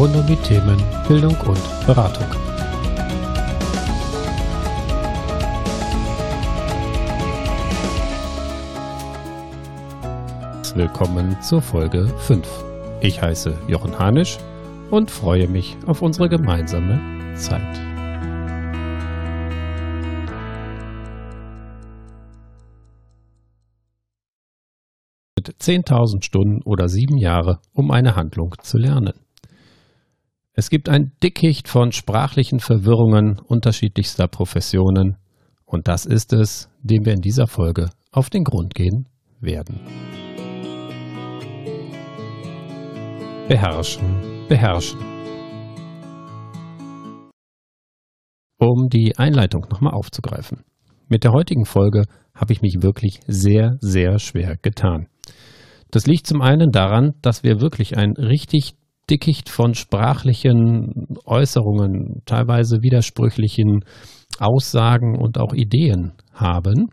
rund um die Themen Bildung und Beratung. Willkommen zur Folge 5. Ich heiße Jochen Hanisch und freue mich auf unsere gemeinsame Zeit. Mit 10.000 Stunden oder sieben Jahre, um eine Handlung zu lernen. Es gibt ein Dickicht von sprachlichen Verwirrungen unterschiedlichster Professionen und das ist es, dem wir in dieser Folge auf den Grund gehen werden. Beherrschen, beherrschen. Um die Einleitung nochmal aufzugreifen. Mit der heutigen Folge habe ich mich wirklich sehr, sehr schwer getan. Das liegt zum einen daran, dass wir wirklich ein richtig Dickicht von sprachlichen Äußerungen, teilweise widersprüchlichen Aussagen und auch Ideen haben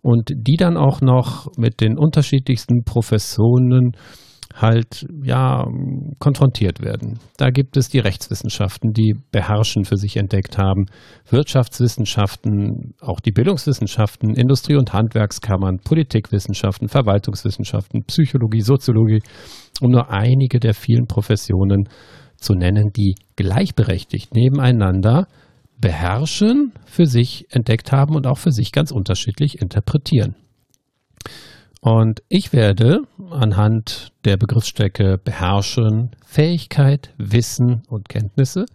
und die dann auch noch mit den unterschiedlichsten Professionen halt ja konfrontiert werden. Da gibt es die Rechtswissenschaften, die beherrschen für sich entdeckt haben, Wirtschaftswissenschaften, auch die Bildungswissenschaften, Industrie- und Handwerkskammern, Politikwissenschaften, Verwaltungswissenschaften, Psychologie, Soziologie, um nur einige der vielen Professionen zu nennen, die gleichberechtigt nebeneinander beherrschen, für sich entdeckt haben und auch für sich ganz unterschiedlich interpretieren. Und ich werde anhand der Begriffsstrecke beherrschen, Fähigkeit, Wissen und Kenntnisse,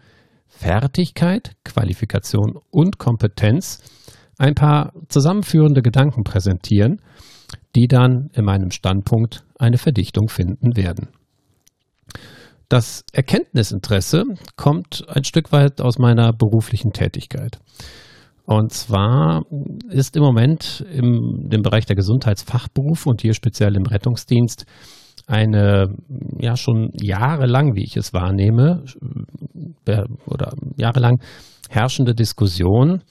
Fertigkeit, Qualifikation und Kompetenz ein paar zusammenführende Gedanken präsentieren, die dann in meinem Standpunkt eine Verdichtung finden werden. Das Erkenntnisinteresse kommt ein Stück weit aus meiner beruflichen Tätigkeit. Und zwar ist im Moment im dem Bereich der Gesundheitsfachberufe und hier speziell im Rettungsdienst eine ja schon jahrelang, wie ich es wahrnehme, äh, oder jahrelang herrschende Diskussion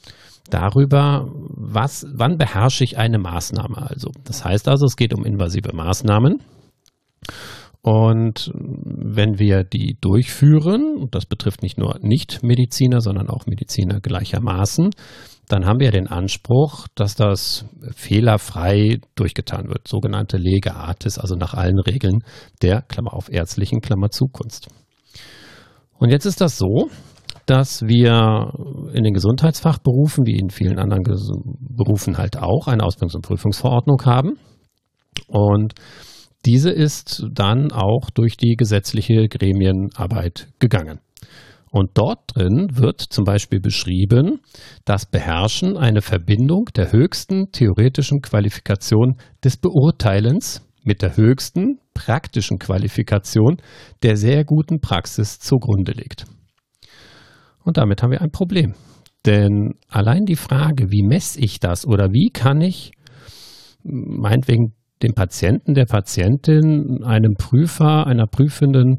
darüber, was, wann beherrsche ich eine Maßnahme also. Das heißt also, es geht um invasive Maßnahmen. Und wenn wir die durchführen, und das betrifft nicht nur Nichtmediziner, sondern auch Mediziner gleichermaßen, dann haben wir den Anspruch, dass das fehlerfrei durchgetan wird. Sogenannte Lege Artis, also nach allen Regeln der Klammer auf ärztlichen Klammer Zukunft. Und jetzt ist das so, dass wir in den Gesundheitsfachberufen, wie in vielen anderen Berufen halt auch, eine Ausbildungs- und Prüfungsverordnung haben. Und diese ist dann auch durch die gesetzliche Gremienarbeit gegangen. Und dort drin wird zum Beispiel beschrieben, dass Beherrschen eine Verbindung der höchsten theoretischen Qualifikation des Beurteilens mit der höchsten praktischen Qualifikation der sehr guten Praxis zugrunde liegt. Und damit haben wir ein Problem. Denn allein die Frage, wie messe ich das oder wie kann ich meinetwegen dem Patienten, der Patientin, einem Prüfer, einer Prüfenden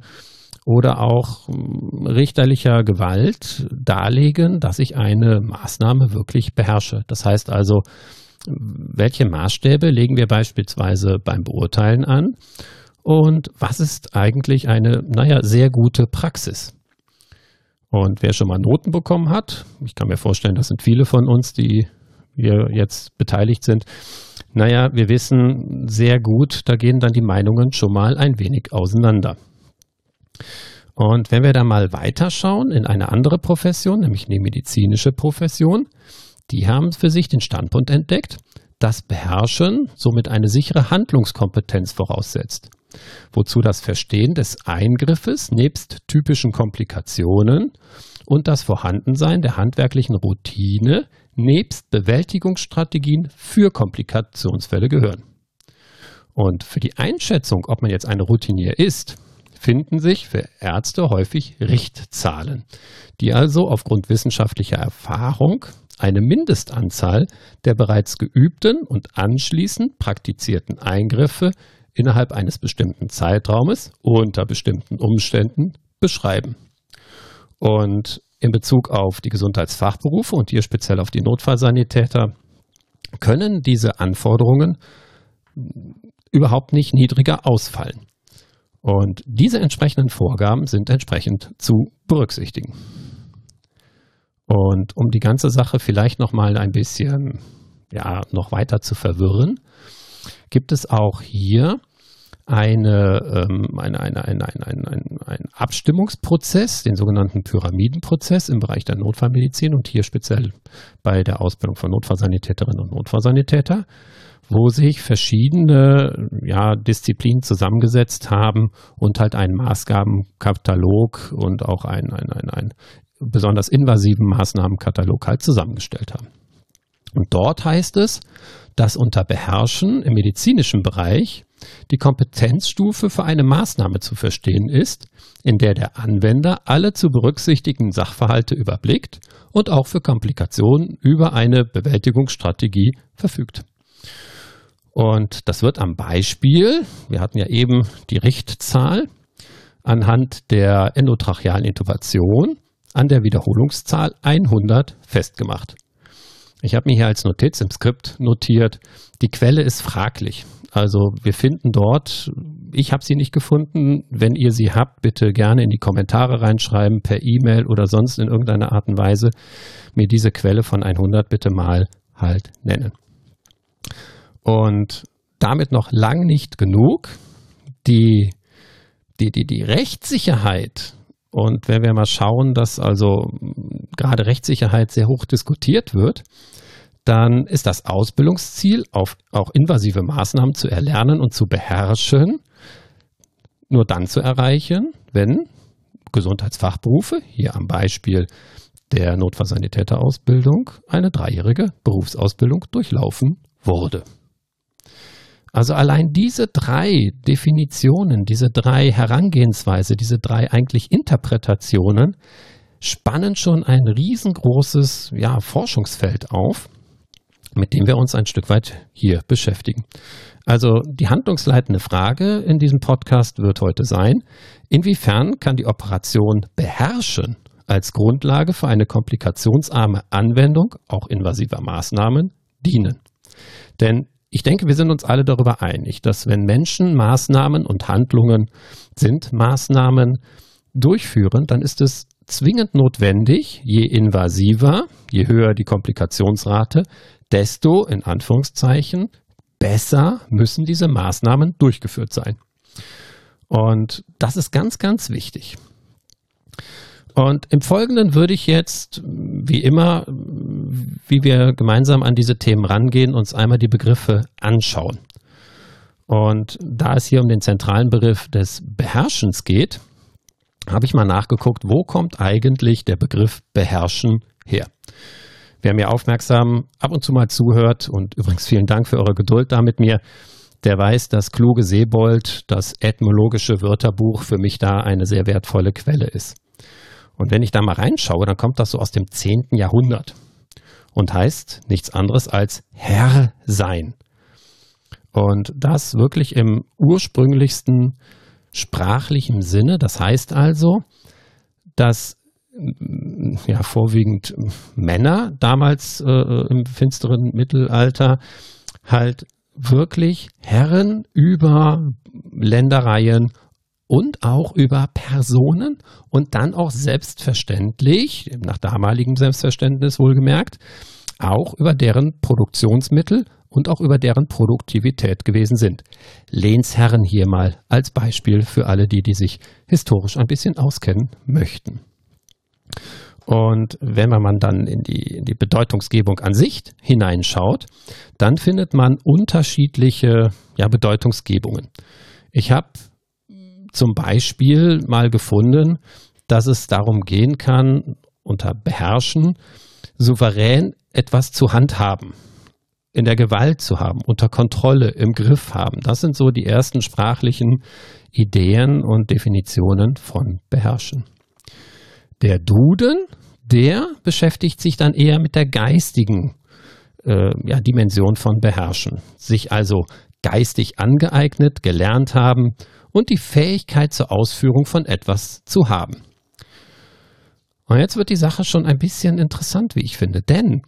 oder auch hm, richterlicher Gewalt darlegen, dass ich eine Maßnahme wirklich beherrsche. Das heißt also, welche Maßstäbe legen wir beispielsweise beim Beurteilen an und was ist eigentlich eine, naja, sehr gute Praxis? Und wer schon mal Noten bekommen hat, ich kann mir vorstellen, das sind viele von uns, die wir jetzt beteiligt sind, naja, wir wissen sehr gut, da gehen dann die Meinungen schon mal ein wenig auseinander. Und wenn wir da mal weiterschauen in eine andere Profession, nämlich eine medizinische Profession, die haben für sich den Standpunkt entdeckt, dass Beherrschen somit eine sichere Handlungskompetenz voraussetzt, wozu das Verstehen des Eingriffes nebst typischen Komplikationen und das Vorhandensein der handwerklichen Routine nebst Bewältigungsstrategien für Komplikationsfälle gehören. Und für die Einschätzung, ob man jetzt eine Routinier ist, finden sich für Ärzte häufig Richtzahlen, die also aufgrund wissenschaftlicher Erfahrung eine Mindestanzahl der bereits geübten und anschließend praktizierten Eingriffe innerhalb eines bestimmten Zeitraumes unter bestimmten Umständen beschreiben. Und in Bezug auf die Gesundheitsfachberufe und hier speziell auf die Notfallsanitäter können diese Anforderungen überhaupt nicht niedriger ausfallen. Und diese entsprechenden Vorgaben sind entsprechend zu berücksichtigen. Und um die ganze Sache vielleicht noch mal ein bisschen ja, noch weiter zu verwirren, gibt es auch hier eine, ähm, eine, eine, eine, ein, ein, ein, ein Abstimmungsprozess, den sogenannten Pyramidenprozess im Bereich der Notfallmedizin und hier speziell bei der Ausbildung von Notfallsanitäterinnen und Notfallsanitäter, wo sich verschiedene ja, Disziplinen zusammengesetzt haben und halt einen Maßgabenkatalog und auch einen, einen, einen, einen besonders invasiven Maßnahmenkatalog halt zusammengestellt haben. Und dort heißt es, dass unter Beherrschen im medizinischen Bereich die Kompetenzstufe für eine Maßnahme zu verstehen ist, in der der Anwender alle zu berücksichtigenden Sachverhalte überblickt und auch für Komplikationen über eine Bewältigungsstrategie verfügt. Und das wird am Beispiel, wir hatten ja eben die Richtzahl, anhand der endotrachealen Intubation an der Wiederholungszahl 100 festgemacht. Ich habe mir hier als Notiz im Skript notiert, die Quelle ist fraglich. Also wir finden dort, ich habe sie nicht gefunden. Wenn ihr sie habt, bitte gerne in die Kommentare reinschreiben, per E-Mail oder sonst in irgendeiner Art und Weise mir diese Quelle von 100 bitte mal halt nennen. Und damit noch lang nicht genug. Die, die, die, die Rechtssicherheit und wenn wir mal schauen, dass also gerade Rechtssicherheit sehr hoch diskutiert wird, dann ist das Ausbildungsziel, auf auch invasive Maßnahmen zu erlernen und zu beherrschen, nur dann zu erreichen, wenn Gesundheitsfachberufe, hier am Beispiel der Notfallsanitäterausbildung, eine dreijährige Berufsausbildung durchlaufen wurde. Also allein diese drei Definitionen, diese drei Herangehensweise, diese drei eigentlich Interpretationen spannen schon ein riesengroßes ja, Forschungsfeld auf, mit dem wir uns ein Stück weit hier beschäftigen. Also die handlungsleitende Frage in diesem Podcast wird heute sein, inwiefern kann die Operation beherrschen als Grundlage für eine komplikationsarme Anwendung auch invasiver Maßnahmen dienen? Denn ich denke, wir sind uns alle darüber einig, dass wenn Menschen Maßnahmen und Handlungen sind, Maßnahmen durchführen, dann ist es zwingend notwendig, je invasiver, je höher die Komplikationsrate, desto in Anführungszeichen besser müssen diese Maßnahmen durchgeführt sein. Und das ist ganz, ganz wichtig. Und im Folgenden würde ich jetzt, wie immer, wie wir gemeinsam an diese Themen rangehen, uns einmal die Begriffe anschauen. Und da es hier um den zentralen Begriff des Beherrschens geht, habe ich mal nachgeguckt, wo kommt eigentlich der Begriff Beherrschen her? Wer mir aufmerksam ab und zu mal zuhört, und übrigens vielen Dank für eure Geduld da mit mir, der weiß, dass Kluge Seebold, das etymologische Wörterbuch, für mich da eine sehr wertvolle Quelle ist. Und wenn ich da mal reinschaue, dann kommt das so aus dem 10. Jahrhundert und heißt nichts anderes als Herr sein. Und das wirklich im ursprünglichsten sprachlichen Sinne. Das heißt also, dass mm, ja vorwiegend Männer damals äh, im finsteren Mittelalter halt wirklich Herren über Ländereien und auch über Personen und dann auch selbstverständlich, nach damaligem Selbstverständnis wohlgemerkt, auch über deren Produktionsmittel und auch über deren Produktivität gewesen sind. Lehnsherren hier mal als Beispiel für alle die, die sich historisch ein bisschen auskennen möchten. Und wenn man dann in die, in die Bedeutungsgebung an sich hineinschaut, dann findet man unterschiedliche ja, Bedeutungsgebungen. Ich habe zum Beispiel mal gefunden, dass es darum gehen kann, unter Beherrschen, souverän etwas zu handhaben, in der Gewalt zu haben, unter Kontrolle, im Griff haben. Das sind so die ersten sprachlichen Ideen und Definitionen von Beherrschen. Der Duden, der beschäftigt sich dann eher mit der geistigen äh, ja, Dimension von Beherrschen. Sich also geistig angeeignet, gelernt haben und die Fähigkeit zur Ausführung von etwas zu haben. Und jetzt wird die Sache schon ein bisschen interessant, wie ich finde, denn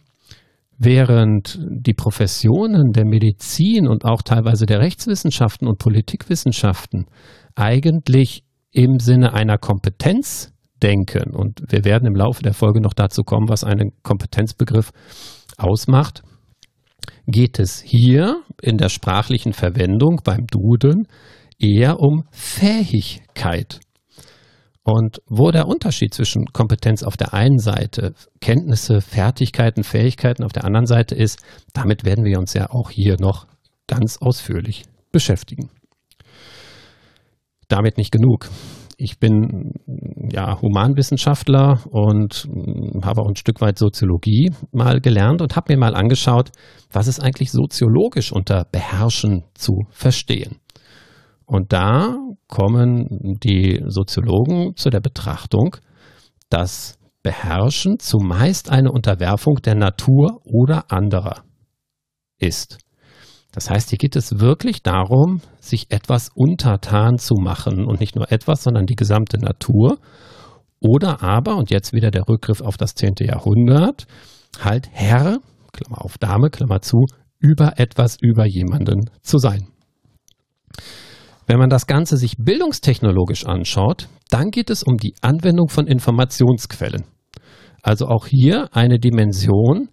während die Professionen der Medizin und auch teilweise der Rechtswissenschaften und Politikwissenschaften eigentlich im Sinne einer Kompetenz denken, und wir werden im Laufe der Folge noch dazu kommen, was einen Kompetenzbegriff ausmacht, geht es hier in der sprachlichen Verwendung beim Duden eher um Fähigkeit. Und wo der Unterschied zwischen Kompetenz auf der einen Seite, Kenntnisse, Fertigkeiten, Fähigkeiten auf der anderen Seite ist, damit werden wir uns ja auch hier noch ganz ausführlich beschäftigen. Damit nicht genug. Ich bin ja Humanwissenschaftler und habe auch ein Stück weit Soziologie mal gelernt und habe mir mal angeschaut, was ist eigentlich soziologisch unter beherrschen zu verstehen. Und da kommen die Soziologen zu der Betrachtung, dass Beherrschen zumeist eine Unterwerfung der Natur oder anderer ist. Das heißt, hier geht es wirklich darum, sich etwas untertan zu machen und nicht nur etwas, sondern die gesamte Natur. Oder aber, und jetzt wieder der Rückgriff auf das 10. Jahrhundert, halt Herr, Klammer auf Dame, Klammer zu, über etwas, über jemanden zu sein. Wenn man das Ganze sich bildungstechnologisch anschaut, dann geht es um die Anwendung von Informationsquellen. Also auch hier eine Dimension,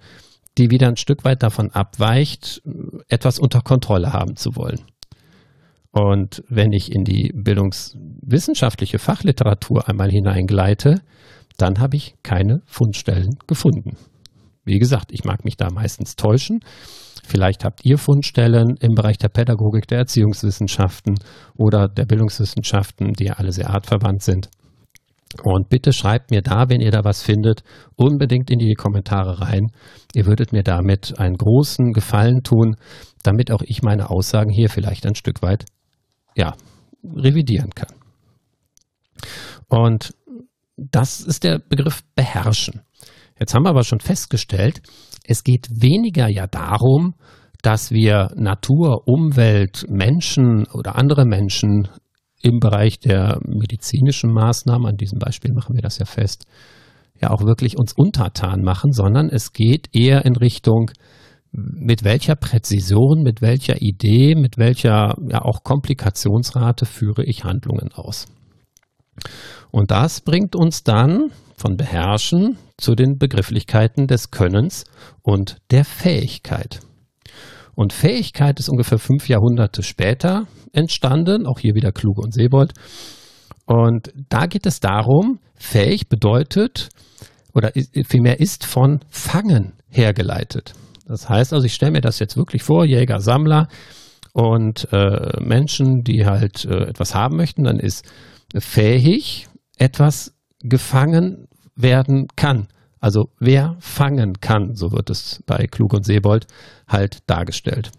die wieder ein Stück weit davon abweicht, etwas unter Kontrolle haben zu wollen. Und wenn ich in die bildungswissenschaftliche Fachliteratur einmal hineingleite, dann habe ich keine Fundstellen gefunden. Wie gesagt, ich mag mich da meistens täuschen. Vielleicht habt ihr Fundstellen im Bereich der Pädagogik, der Erziehungswissenschaften oder der Bildungswissenschaften, die ja alle sehr artverwandt sind. Und bitte schreibt mir da, wenn ihr da was findet, unbedingt in die Kommentare rein. Ihr würdet mir damit einen großen Gefallen tun, damit auch ich meine Aussagen hier vielleicht ein Stück weit, ja, revidieren kann. Und das ist der Begriff beherrschen. Jetzt haben wir aber schon festgestellt, es geht weniger ja darum, dass wir Natur, Umwelt, Menschen oder andere Menschen im Bereich der medizinischen Maßnahmen, an diesem Beispiel machen wir das ja fest, ja auch wirklich uns untertan machen, sondern es geht eher in Richtung, mit welcher Präzision, mit welcher Idee, mit welcher ja auch Komplikationsrate führe ich Handlungen aus. Und das bringt uns dann von Beherrschen zu den Begrifflichkeiten des Könnens und der Fähigkeit. Und Fähigkeit ist ungefähr fünf Jahrhunderte später entstanden, auch hier wieder Kluge und Sebold. Und da geht es darum, fähig bedeutet oder vielmehr ist von Fangen hergeleitet. Das heißt also, ich stelle mir das jetzt wirklich vor, Jäger, Sammler und äh, Menschen, die halt äh, etwas haben möchten, dann ist fähig etwas gefangen werden kann. Also wer fangen kann, so wird es bei Klug und Sebold halt dargestellt.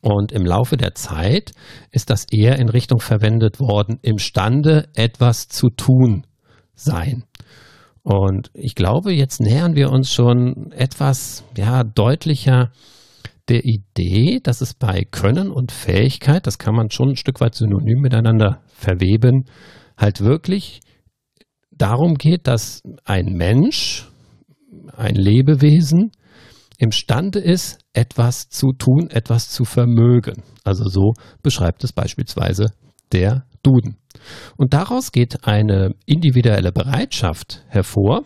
Und im Laufe der Zeit ist das eher in Richtung verwendet worden, imstande etwas zu tun sein. Und ich glaube, jetzt nähern wir uns schon etwas ja, deutlicher der Idee, dass es bei Können und Fähigkeit, das kann man schon ein Stück weit synonym miteinander verweben, halt wirklich darum geht, dass ein Mensch, ein Lebewesen, imstande ist, etwas zu tun, etwas zu vermögen. Also so beschreibt es beispielsweise der Duden. Und daraus geht eine individuelle Bereitschaft hervor,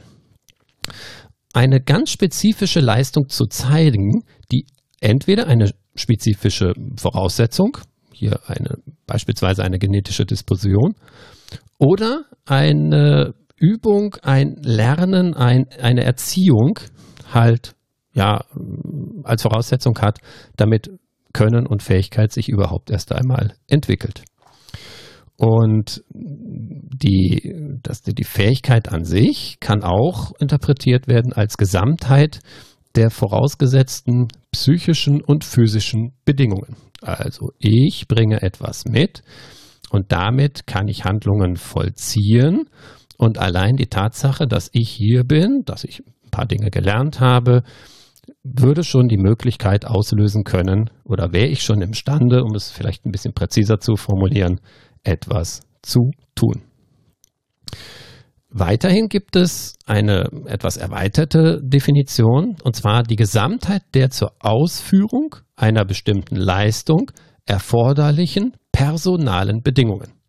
eine ganz spezifische Leistung zu zeigen, die entweder eine spezifische Voraussetzung, hier eine, beispielsweise eine genetische Disposition, oder eine Übung, ein Lernen, ein, eine Erziehung halt ja als Voraussetzung hat, damit Können und Fähigkeit sich überhaupt erst einmal entwickelt. Und die, dass die Fähigkeit an sich kann auch interpretiert werden als Gesamtheit der vorausgesetzten psychischen und physischen Bedingungen. Also ich bringe etwas mit und damit kann ich Handlungen vollziehen und allein die Tatsache, dass ich hier bin, dass ich ein paar Dinge gelernt habe, würde schon die Möglichkeit auslösen können oder wäre ich schon imstande, um es vielleicht ein bisschen präziser zu formulieren, etwas zu tun. Weiterhin gibt es eine etwas erweiterte Definition, und zwar die Gesamtheit der zur Ausführung einer bestimmten Leistung erforderlichen personalen Bedingungen.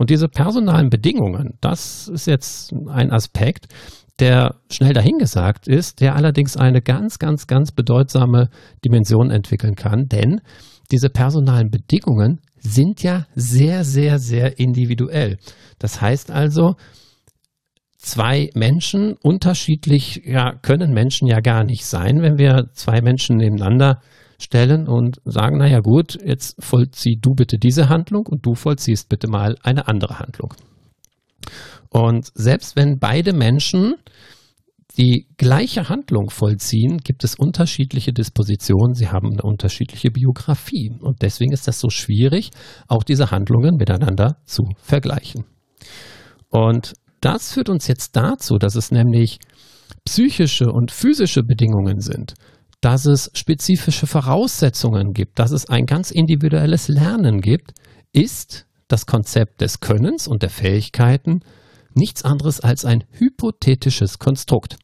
Und diese personalen Bedingungen, das ist jetzt ein Aspekt, der schnell dahingesagt ist, der allerdings eine ganz, ganz, ganz bedeutsame Dimension entwickeln kann, denn diese personalen Bedingungen sind ja sehr, sehr, sehr individuell. Das heißt also, zwei Menschen unterschiedlich, ja, können Menschen ja gar nicht sein, wenn wir zwei Menschen nebeneinander stellen und sagen, naja gut, jetzt vollzieh du bitte diese Handlung und du vollziehst bitte mal eine andere Handlung. Und selbst wenn beide Menschen die gleiche Handlung vollziehen, gibt es unterschiedliche Dispositionen, sie haben eine unterschiedliche Biografie. Und deswegen ist das so schwierig, auch diese Handlungen miteinander zu vergleichen. Und das führt uns jetzt dazu, dass es nämlich psychische und physische Bedingungen sind, dass es spezifische Voraussetzungen gibt, dass es ein ganz individuelles Lernen gibt, ist das Konzept des Könnens und der Fähigkeiten nichts anderes als ein hypothetisches Konstrukt.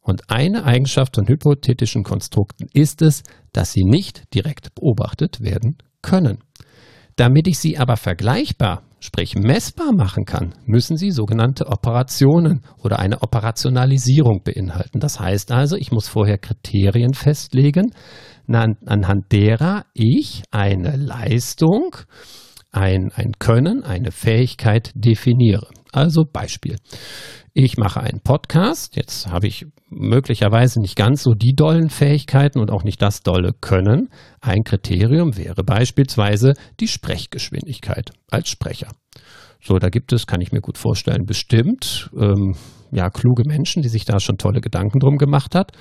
Und eine Eigenschaft von hypothetischen Konstrukten ist es, dass sie nicht direkt beobachtet werden können. Damit ich sie aber vergleichbar, sprich messbar machen kann, müssen sie sogenannte Operationen oder eine Operationalisierung beinhalten. Das heißt also, ich muss vorher Kriterien festlegen, anhand derer ich eine Leistung, ein, ein Können, eine Fähigkeit definiere. Also Beispiel. Ich mache einen Podcast. Jetzt habe ich möglicherweise nicht ganz so die dollen Fähigkeiten und auch nicht das dolle Können. Ein Kriterium wäre beispielsweise die Sprechgeschwindigkeit als Sprecher. So, da gibt es, kann ich mir gut vorstellen, bestimmt ähm, ja kluge Menschen, die sich da schon tolle Gedanken drum gemacht hat,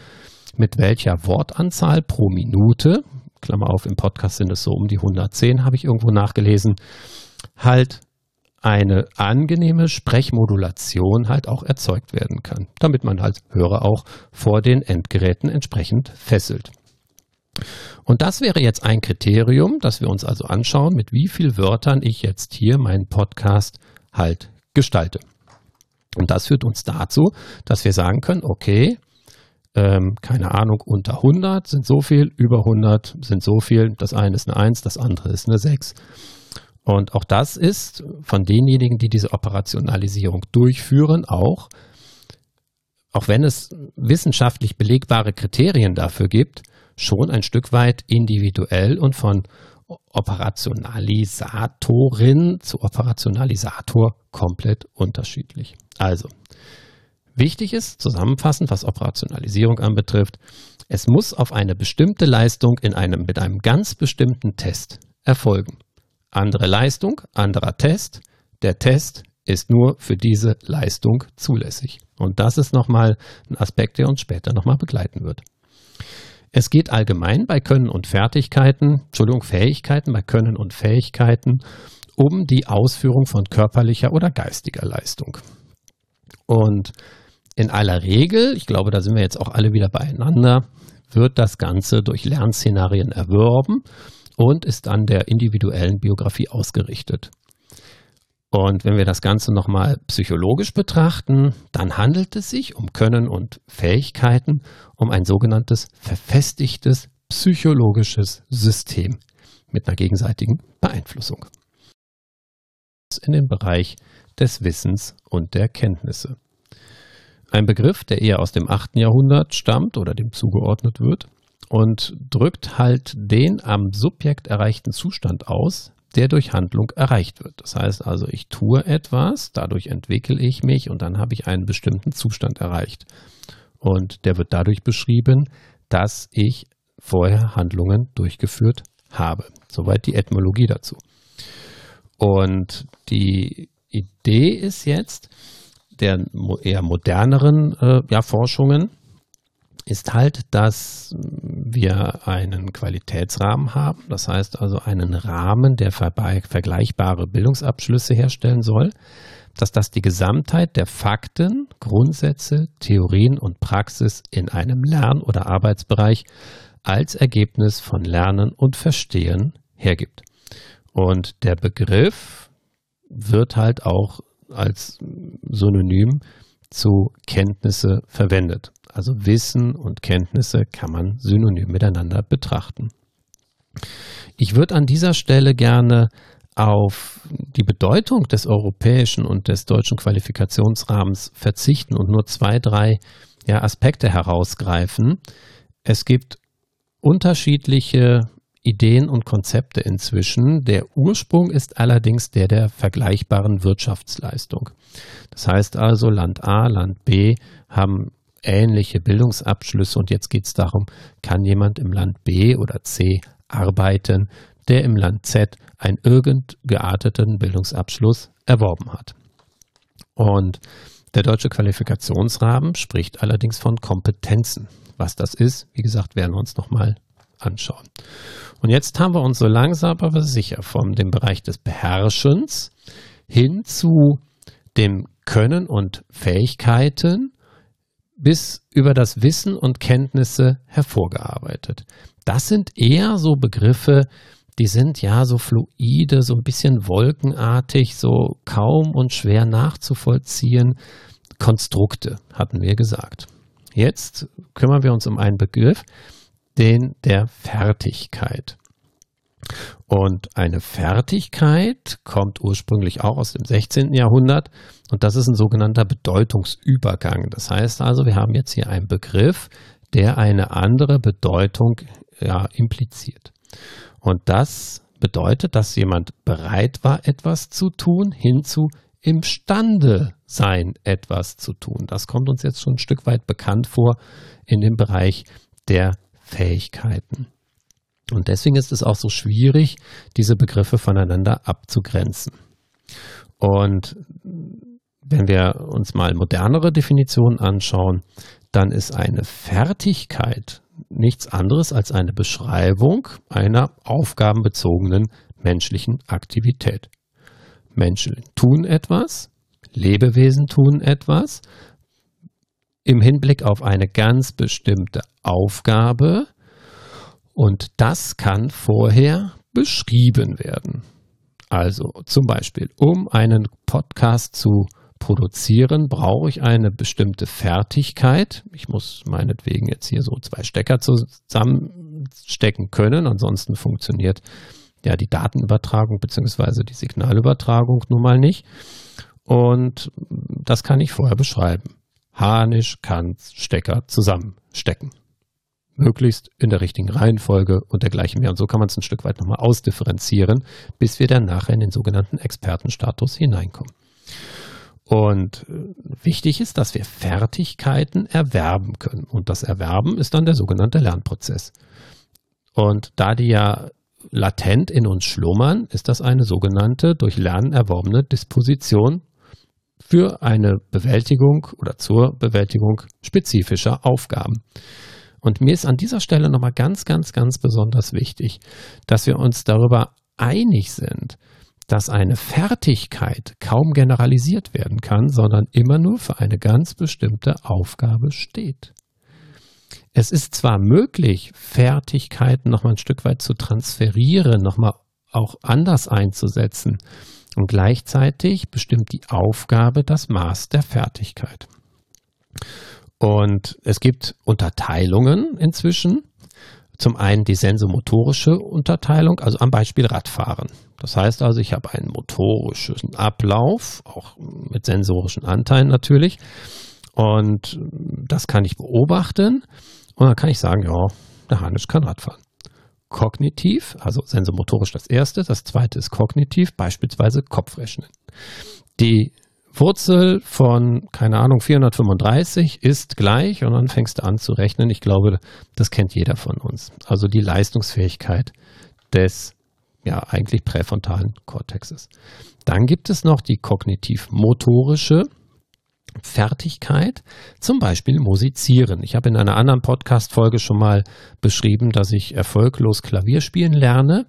mit welcher Wortanzahl pro Minute, Klammer auf, im Podcast sind es so um die 110, habe ich irgendwo nachgelesen, halt eine angenehme Sprechmodulation halt auch erzeugt werden kann, damit man halt Hörer auch vor den Endgeräten entsprechend fesselt. Und das wäre jetzt ein Kriterium, dass wir uns also anschauen, mit wie vielen Wörtern ich jetzt hier meinen Podcast halt gestalte. Und das führt uns dazu, dass wir sagen können, okay, ähm, keine Ahnung, unter 100 sind so viel, über 100 sind so viel, das eine ist eine 1, das andere ist eine 6. Und auch das ist von denjenigen, die diese Operationalisierung durchführen, auch, auch wenn es wissenschaftlich belegbare Kriterien dafür gibt, schon ein Stück weit individuell und von Operationalisatorin zu Operationalisator komplett unterschiedlich. Also, wichtig ist, zusammenfassend, was Operationalisierung anbetrifft, es muss auf eine bestimmte Leistung in einem, mit einem ganz bestimmten Test erfolgen. Andere Leistung, anderer Test. Der Test ist nur für diese Leistung zulässig. Und das ist nochmal ein Aspekt, der uns später nochmal begleiten wird. Es geht allgemein bei Können und Fertigkeiten, Entschuldigung, Fähigkeiten, bei Können und Fähigkeiten um die Ausführung von körperlicher oder geistiger Leistung. Und in aller Regel, ich glaube, da sind wir jetzt auch alle wieder beieinander, wird das Ganze durch Lernszenarien erworben und ist an der individuellen Biografie ausgerichtet. Und wenn wir das Ganze nochmal psychologisch betrachten, dann handelt es sich um Können und Fähigkeiten, um ein sogenanntes verfestigtes psychologisches System mit einer gegenseitigen Beeinflussung. In den Bereich des Wissens und der Kenntnisse. Ein Begriff, der eher aus dem 8. Jahrhundert stammt oder dem zugeordnet wird und drückt halt den am Subjekt erreichten Zustand aus, der durch Handlung erreicht wird. Das heißt also, ich tue etwas, dadurch entwickle ich mich und dann habe ich einen bestimmten Zustand erreicht. Und der wird dadurch beschrieben, dass ich vorher Handlungen durchgeführt habe. Soweit die Etymologie dazu. Und die Idee ist jetzt der eher moderneren äh, ja, Forschungen, ist halt, dass wir einen Qualitätsrahmen haben, das heißt also einen Rahmen, der vergleichbare Bildungsabschlüsse herstellen soll, dass das die Gesamtheit der Fakten, Grundsätze, Theorien und Praxis in einem Lern- oder Arbeitsbereich als Ergebnis von Lernen und Verstehen hergibt. Und der Begriff wird halt auch als Synonym zu Kenntnisse verwendet. Also Wissen und Kenntnisse kann man synonym miteinander betrachten. Ich würde an dieser Stelle gerne auf die Bedeutung des europäischen und des deutschen Qualifikationsrahmens verzichten und nur zwei, drei ja, Aspekte herausgreifen. Es gibt unterschiedliche Ideen und Konzepte inzwischen. Der Ursprung ist allerdings der der vergleichbaren Wirtschaftsleistung. Das heißt also, Land A, Land B haben ähnliche Bildungsabschlüsse und jetzt geht es darum, kann jemand im Land B oder C arbeiten, der im Land Z einen irgend gearteten Bildungsabschluss erworben hat. Und der deutsche Qualifikationsrahmen spricht allerdings von Kompetenzen. Was das ist, wie gesagt, werden wir uns nochmal anschauen. Und jetzt haben wir uns so langsam aber sicher von dem Bereich des Beherrschens hin zu dem Können und Fähigkeiten bis über das Wissen und Kenntnisse hervorgearbeitet. Das sind eher so Begriffe, die sind ja so fluide, so ein bisschen wolkenartig, so kaum und schwer nachzuvollziehen. Konstrukte, hatten wir gesagt. Jetzt kümmern wir uns um einen Begriff, den der Fertigkeit. Und eine Fertigkeit kommt ursprünglich auch aus dem 16. Jahrhundert und das ist ein sogenannter Bedeutungsübergang. Das heißt also, wir haben jetzt hier einen Begriff, der eine andere Bedeutung ja, impliziert. Und das bedeutet, dass jemand bereit war, etwas zu tun, hinzu imstande sein, etwas zu tun. Das kommt uns jetzt schon ein Stück weit bekannt vor in dem Bereich der Fähigkeiten. Und deswegen ist es auch so schwierig, diese Begriffe voneinander abzugrenzen. Und wenn wir uns mal modernere Definitionen anschauen, dann ist eine Fertigkeit nichts anderes als eine Beschreibung einer aufgabenbezogenen menschlichen Aktivität. Menschen tun etwas, Lebewesen tun etwas im Hinblick auf eine ganz bestimmte Aufgabe und das kann vorher beschrieben werden. Also zum Beispiel, um einen Podcast zu produzieren, brauche ich eine bestimmte Fertigkeit. Ich muss meinetwegen jetzt hier so zwei Stecker zusammenstecken können, ansonsten funktioniert ja die Datenübertragung bzw. die Signalübertragung nun mal nicht. Und das kann ich vorher beschreiben. Harnisch kann Stecker zusammenstecken. Möglichst in der richtigen Reihenfolge und dergleichen mehr. Und so kann man es ein Stück weit nochmal ausdifferenzieren, bis wir dann nachher in den sogenannten Expertenstatus hineinkommen. Und äh, wichtig ist, dass wir Fertigkeiten erwerben können. Und das Erwerben ist dann der sogenannte Lernprozess. Und da die ja latent in uns schlummern, ist das eine sogenannte durch Lernen erworbene Disposition für eine Bewältigung oder zur Bewältigung spezifischer Aufgaben. Und mir ist an dieser Stelle nochmal ganz, ganz, ganz besonders wichtig, dass wir uns darüber einig sind, dass eine Fertigkeit kaum generalisiert werden kann, sondern immer nur für eine ganz bestimmte Aufgabe steht. Es ist zwar möglich, Fertigkeiten nochmal ein Stück weit zu transferieren, nochmal auch anders einzusetzen, und gleichzeitig bestimmt die Aufgabe das Maß der Fertigkeit. Und es gibt Unterteilungen inzwischen. Zum einen die sensomotorische Unterteilung, also am Beispiel Radfahren. Das heißt also, ich habe einen motorischen Ablauf, auch mit sensorischen Anteilen natürlich. Und das kann ich beobachten. Und dann kann ich sagen, ja, der Hanisch kann Radfahren. Kognitiv, also sensomotorisch das erste. Das zweite ist kognitiv, beispielsweise Kopfrechnen. Die Wurzel von, keine Ahnung, 435 ist gleich und dann fängst du an zu rechnen. Ich glaube, das kennt jeder von uns. Also die Leistungsfähigkeit des ja eigentlich präfrontalen Kortexes. Dann gibt es noch die kognitiv-motorische Fertigkeit, zum Beispiel musizieren. Ich habe in einer anderen Podcast-Folge schon mal beschrieben, dass ich erfolglos Klavier spielen lerne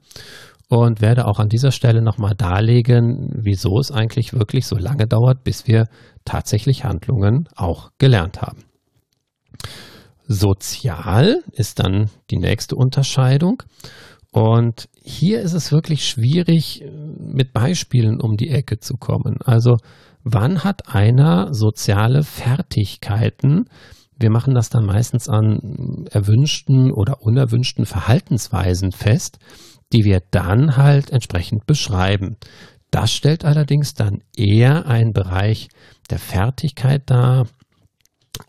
und werde auch an dieser Stelle nochmal darlegen, wieso es eigentlich wirklich so lange dauert, bis wir tatsächlich Handlungen auch gelernt haben. Sozial ist dann die nächste Unterscheidung. Und hier ist es wirklich schwierig, mit Beispielen um die Ecke zu kommen. Also wann hat einer soziale Fertigkeiten? Wir machen das dann meistens an erwünschten oder unerwünschten Verhaltensweisen fest die wir dann halt entsprechend beschreiben. Das stellt allerdings dann eher einen Bereich der Fertigkeit dar,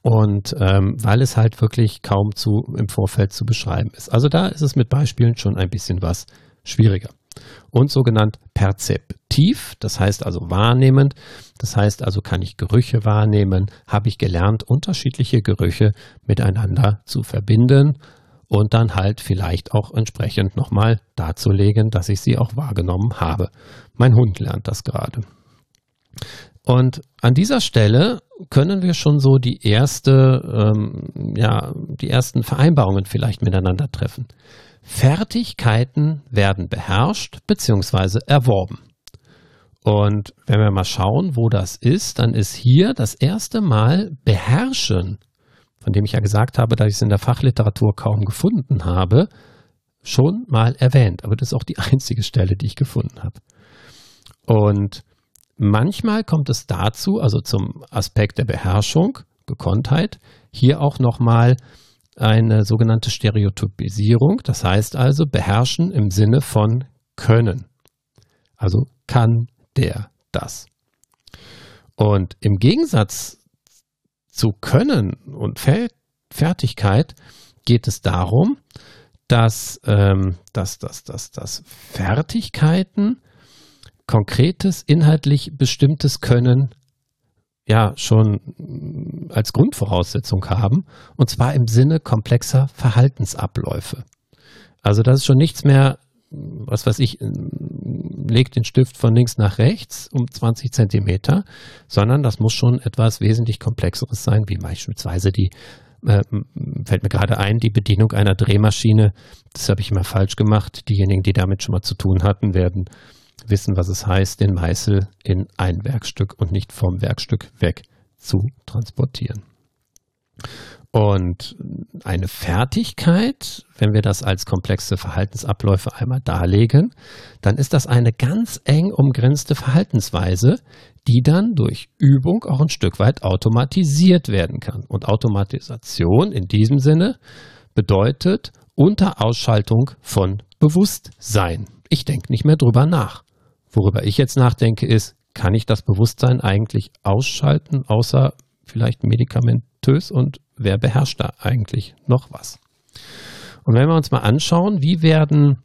und ähm, weil es halt wirklich kaum zu im Vorfeld zu beschreiben ist. Also da ist es mit Beispielen schon ein bisschen was schwieriger. Und sogenannt perzeptiv, das heißt also wahrnehmend, das heißt also kann ich Gerüche wahrnehmen, habe ich gelernt, unterschiedliche Gerüche miteinander zu verbinden und dann halt vielleicht auch entsprechend nochmal darzulegen, dass ich sie auch wahrgenommen habe. Mein Hund lernt das gerade. Und an dieser Stelle können wir schon so die erste, ähm, ja, die ersten Vereinbarungen vielleicht miteinander treffen. Fertigkeiten werden beherrscht bzw. erworben. Und wenn wir mal schauen, wo das ist, dann ist hier das erste Mal beherrschen, von dem ich ja gesagt habe, dass ich es in der Fachliteratur kaum gefunden habe, schon mal erwähnt. Aber das ist auch die einzige Stelle, die ich gefunden habe. Und Manchmal kommt es dazu, also zum Aspekt der Beherrschung, Gekonntheit, hier auch nochmal eine sogenannte Stereotypisierung. Das heißt also beherrschen im Sinne von können. Also kann der das. Und im Gegensatz zu Können und Fertigkeit geht es darum, dass, ähm, dass, dass, dass, dass Fertigkeiten konkretes, inhaltlich bestimmtes Können ja schon als Grundvoraussetzung haben, und zwar im Sinne komplexer Verhaltensabläufe. Also das ist schon nichts mehr, was weiß ich, legt den Stift von links nach rechts um 20 Zentimeter, sondern das muss schon etwas wesentlich Komplexeres sein, wie beispielsweise die äh, fällt mir gerade ein, die Bedienung einer Drehmaschine. Das habe ich immer falsch gemacht. Diejenigen, die damit schon mal zu tun hatten, werden wissen, was es heißt, den Meißel in ein Werkstück und nicht vom Werkstück weg zu transportieren. Und eine Fertigkeit, wenn wir das als komplexe Verhaltensabläufe einmal darlegen, dann ist das eine ganz eng umgrenzte Verhaltensweise, die dann durch Übung auch ein Stück weit automatisiert werden kann. Und Automatisation in diesem Sinne bedeutet unter Ausschaltung von Bewusstsein. Ich denke nicht mehr drüber nach. Worüber ich jetzt nachdenke, ist, kann ich das Bewusstsein eigentlich ausschalten, außer vielleicht medikamentös und wer beherrscht da eigentlich noch was? Und wenn wir uns mal anschauen, wie werden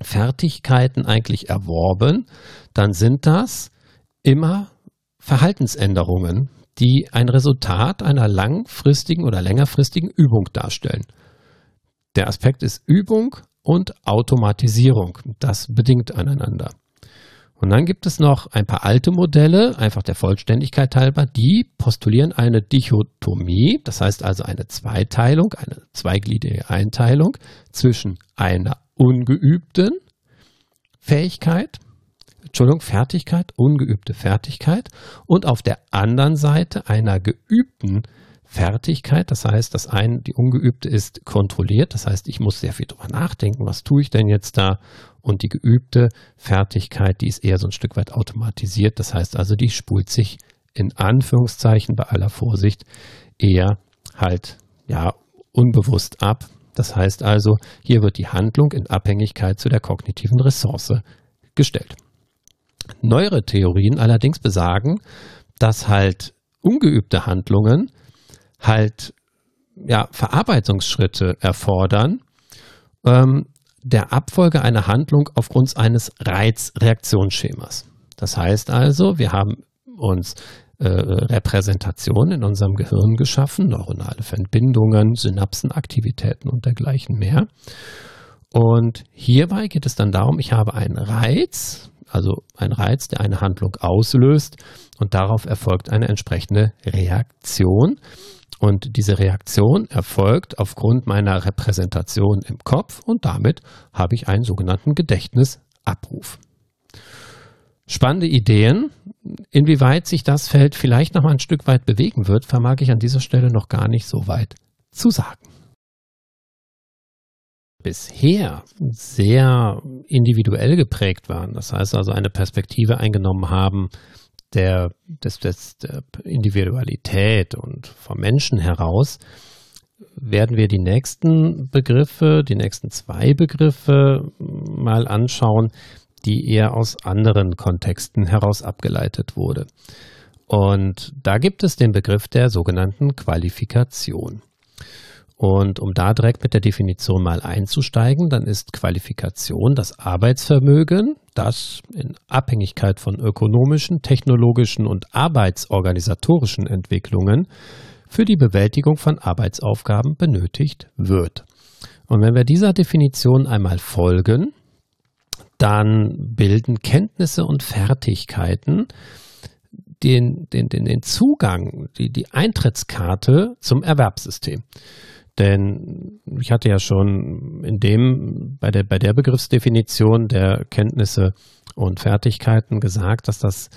Fertigkeiten eigentlich erworben, dann sind das immer Verhaltensänderungen, die ein Resultat einer langfristigen oder längerfristigen Übung darstellen. Der Aspekt ist Übung und Automatisierung. Das bedingt aneinander. Und dann gibt es noch ein paar alte Modelle, einfach der Vollständigkeit halber, die postulieren eine Dichotomie, das heißt also eine Zweiteilung, eine zweigliedrige Einteilung zwischen einer ungeübten Fähigkeit, Entschuldigung, Fertigkeit, ungeübte Fertigkeit und auf der anderen Seite einer geübten Fertigkeit, das heißt, das eine, die ungeübte ist kontrolliert, das heißt, ich muss sehr viel drüber nachdenken, was tue ich denn jetzt da? Und die geübte Fertigkeit, die ist eher so ein Stück weit automatisiert, das heißt also, die spult sich in Anführungszeichen bei aller Vorsicht eher halt, ja, unbewusst ab. Das heißt also, hier wird die Handlung in Abhängigkeit zu der kognitiven Ressource gestellt. Neuere Theorien allerdings besagen, dass halt ungeübte Handlungen halt ja, Verarbeitungsschritte erfordern, ähm, der Abfolge einer Handlung aufgrund eines Reizreaktionsschemas. Das heißt also, wir haben uns äh, Repräsentationen in unserem Gehirn geschaffen, neuronale Verbindungen, Synapsenaktivitäten und dergleichen mehr. Und hierbei geht es dann darum, ich habe einen Reiz, also ein Reiz, der eine Handlung auslöst und darauf erfolgt eine entsprechende Reaktion. Und diese Reaktion erfolgt aufgrund meiner Repräsentation im Kopf und damit habe ich einen sogenannten Gedächtnisabruf. Spannende Ideen. Inwieweit sich das Feld vielleicht noch mal ein Stück weit bewegen wird, vermag ich an dieser Stelle noch gar nicht so weit zu sagen. Bisher sehr individuell geprägt waren, das heißt also eine Perspektive eingenommen haben, der, des, des, der Individualität und vom Menschen heraus werden wir die nächsten Begriffe, die nächsten zwei Begriffe mal anschauen, die eher aus anderen Kontexten heraus abgeleitet wurde. Und da gibt es den Begriff der sogenannten Qualifikation. Und um da direkt mit der Definition mal einzusteigen, dann ist Qualifikation das Arbeitsvermögen, das in Abhängigkeit von ökonomischen, technologischen und arbeitsorganisatorischen Entwicklungen für die Bewältigung von Arbeitsaufgaben benötigt wird. Und wenn wir dieser Definition einmal folgen, dann bilden Kenntnisse und Fertigkeiten den, den, den, Zugang, die, die Eintrittskarte zum Erwerbssystem. Denn ich hatte ja schon in dem, bei der, bei der Begriffsdefinition der Kenntnisse und Fertigkeiten gesagt, dass das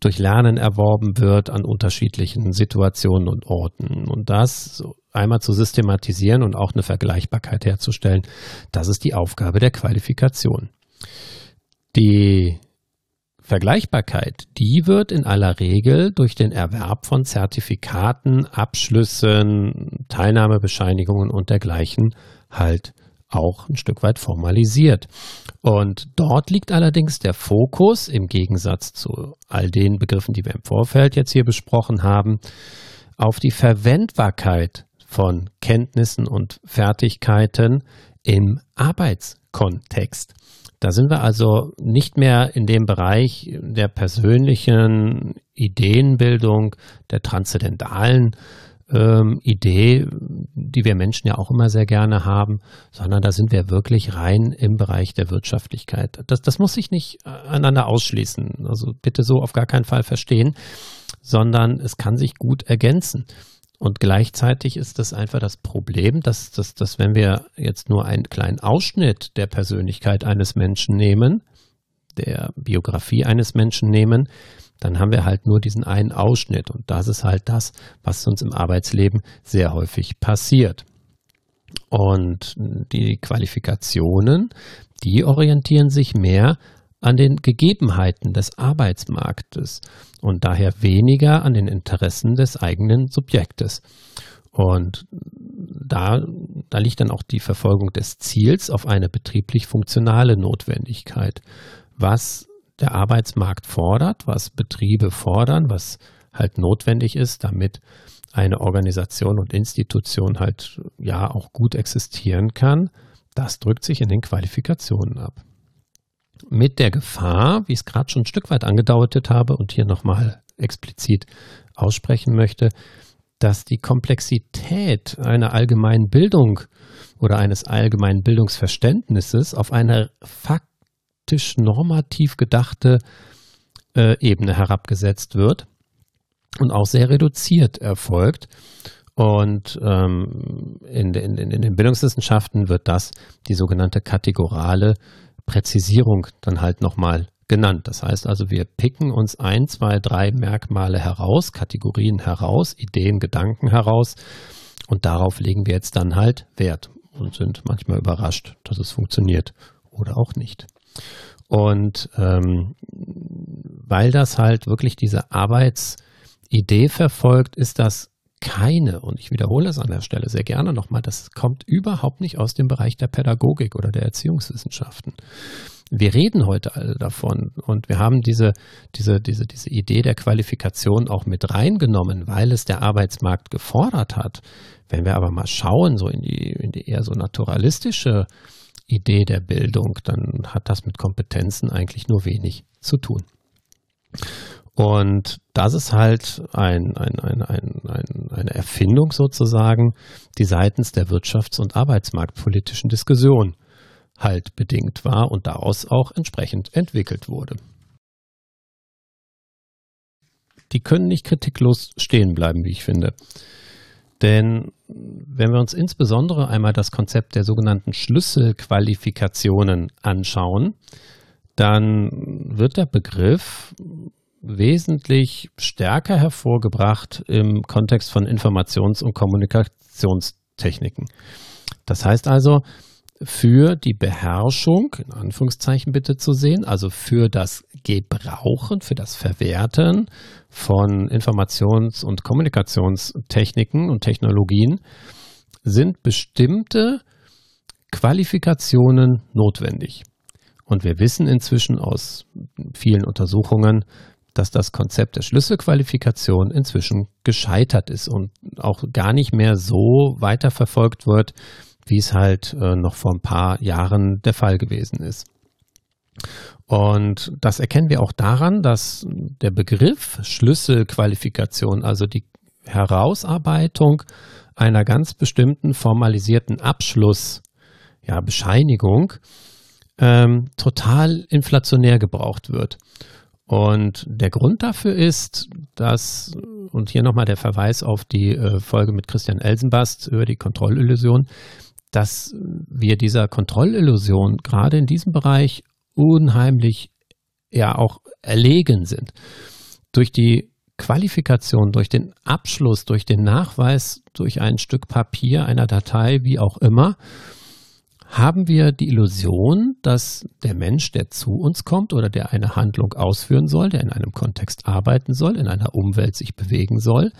durch Lernen erworben wird an unterschiedlichen Situationen und Orten. Und das einmal zu systematisieren und auch eine Vergleichbarkeit herzustellen, das ist die Aufgabe der Qualifikation. Die Vergleichbarkeit, die wird in aller Regel durch den Erwerb von Zertifikaten, Abschlüssen, Teilnahmebescheinigungen und dergleichen halt auch ein Stück weit formalisiert. Und dort liegt allerdings der Fokus im Gegensatz zu all den Begriffen, die wir im Vorfeld jetzt hier besprochen haben, auf die Verwendbarkeit von Kenntnissen und Fertigkeiten im Arbeitskontext. Da sind wir also nicht mehr in dem Bereich der persönlichen Ideenbildung, der transzendentalen ähm, Idee, die wir Menschen ja auch immer sehr gerne haben, sondern da sind wir wirklich rein im Bereich der Wirtschaftlichkeit. Das, das muss sich nicht einander ausschließen. Also bitte so auf gar keinen Fall verstehen, sondern es kann sich gut ergänzen. Und gleichzeitig ist das einfach das Problem, dass, dass, dass wenn wir jetzt nur einen kleinen Ausschnitt der Persönlichkeit eines Menschen nehmen, der Biografie eines Menschen nehmen, dann haben wir halt nur diesen einen Ausschnitt. Und das ist halt das, was uns im Arbeitsleben sehr häufig passiert. Und die Qualifikationen, die orientieren sich mehr an den Gegebenheiten des Arbeitsmarktes und daher weniger an den Interessen des eigenen Subjektes. Und da, da liegt dann auch die Verfolgung des Ziels auf eine betrieblich funktionale Notwendigkeit. Was der Arbeitsmarkt fordert, was Betriebe fordern, was halt notwendig ist, damit eine Organisation und Institution halt ja auch gut existieren kann, das drückt sich in den Qualifikationen ab mit der Gefahr, wie ich es gerade schon ein Stück weit angedeutet habe und hier nochmal explizit aussprechen möchte, dass die Komplexität einer allgemeinen Bildung oder eines allgemeinen Bildungsverständnisses auf eine faktisch normativ gedachte äh, Ebene herabgesetzt wird und auch sehr reduziert erfolgt. Und ähm, in, in, in den Bildungswissenschaften wird das die sogenannte kategorale Präzisierung dann halt nochmal genannt. Das heißt also, wir picken uns ein, zwei, drei Merkmale heraus, Kategorien heraus, Ideen, Gedanken heraus und darauf legen wir jetzt dann halt Wert und sind manchmal überrascht, dass es funktioniert oder auch nicht. Und ähm, weil das halt wirklich diese Arbeitsidee verfolgt, ist das keine, und ich wiederhole es an der Stelle sehr gerne nochmal, das kommt überhaupt nicht aus dem Bereich der Pädagogik oder der Erziehungswissenschaften. Wir reden heute alle davon und wir haben diese, diese, diese, diese Idee der Qualifikation auch mit reingenommen, weil es der Arbeitsmarkt gefordert hat. Wenn wir aber mal schauen, so in die, in die eher so naturalistische Idee der Bildung, dann hat das mit Kompetenzen eigentlich nur wenig zu tun. Und das ist halt ein, ein, ein, ein, eine Erfindung sozusagen, die seitens der wirtschafts- und arbeitsmarktpolitischen Diskussion halt bedingt war und daraus auch entsprechend entwickelt wurde. Die können nicht kritiklos stehen bleiben, wie ich finde. Denn wenn wir uns insbesondere einmal das Konzept der sogenannten Schlüsselqualifikationen anschauen, dann wird der Begriff wesentlich stärker hervorgebracht im Kontext von Informations- und Kommunikationstechniken. Das heißt also, für die Beherrschung, in Anführungszeichen bitte zu sehen, also für das Gebrauchen, für das Verwerten von Informations- und Kommunikationstechniken und Technologien sind bestimmte Qualifikationen notwendig. Und wir wissen inzwischen aus vielen Untersuchungen, dass das Konzept der Schlüsselqualifikation inzwischen gescheitert ist und auch gar nicht mehr so weiterverfolgt wird, wie es halt äh, noch vor ein paar Jahren der Fall gewesen ist. Und das erkennen wir auch daran, dass der Begriff Schlüsselqualifikation, also die Herausarbeitung einer ganz bestimmten formalisierten Abschluss, ja, ähm, total inflationär gebraucht wird. Und der Grund dafür ist, dass, und hier nochmal der Verweis auf die äh, Folge mit Christian Elsenbast über die Kontrollillusion, dass wir dieser Kontrollillusion gerade in diesem Bereich unheimlich ja auch erlegen sind. Durch die Qualifikation, durch den Abschluss, durch den Nachweis, durch ein Stück Papier, einer Datei, wie auch immer, haben wir die Illusion, dass der Mensch, der zu uns kommt oder der eine Handlung ausführen soll, der in einem Kontext arbeiten soll, in einer Umwelt sich bewegen soll,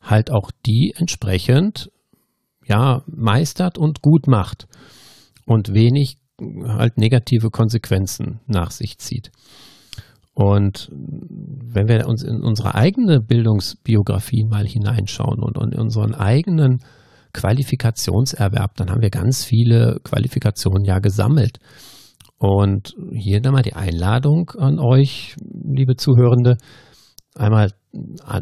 halt auch die entsprechend ja meistert und gut macht und wenig halt negative Konsequenzen nach sich zieht. Und wenn wir uns in unsere eigene Bildungsbiografie mal hineinschauen und, in unseren eigenen Qualifikationserwerb, dann haben wir ganz viele Qualifikationen ja gesammelt. Und hier dann mal die Einladung an euch, liebe Zuhörende, einmal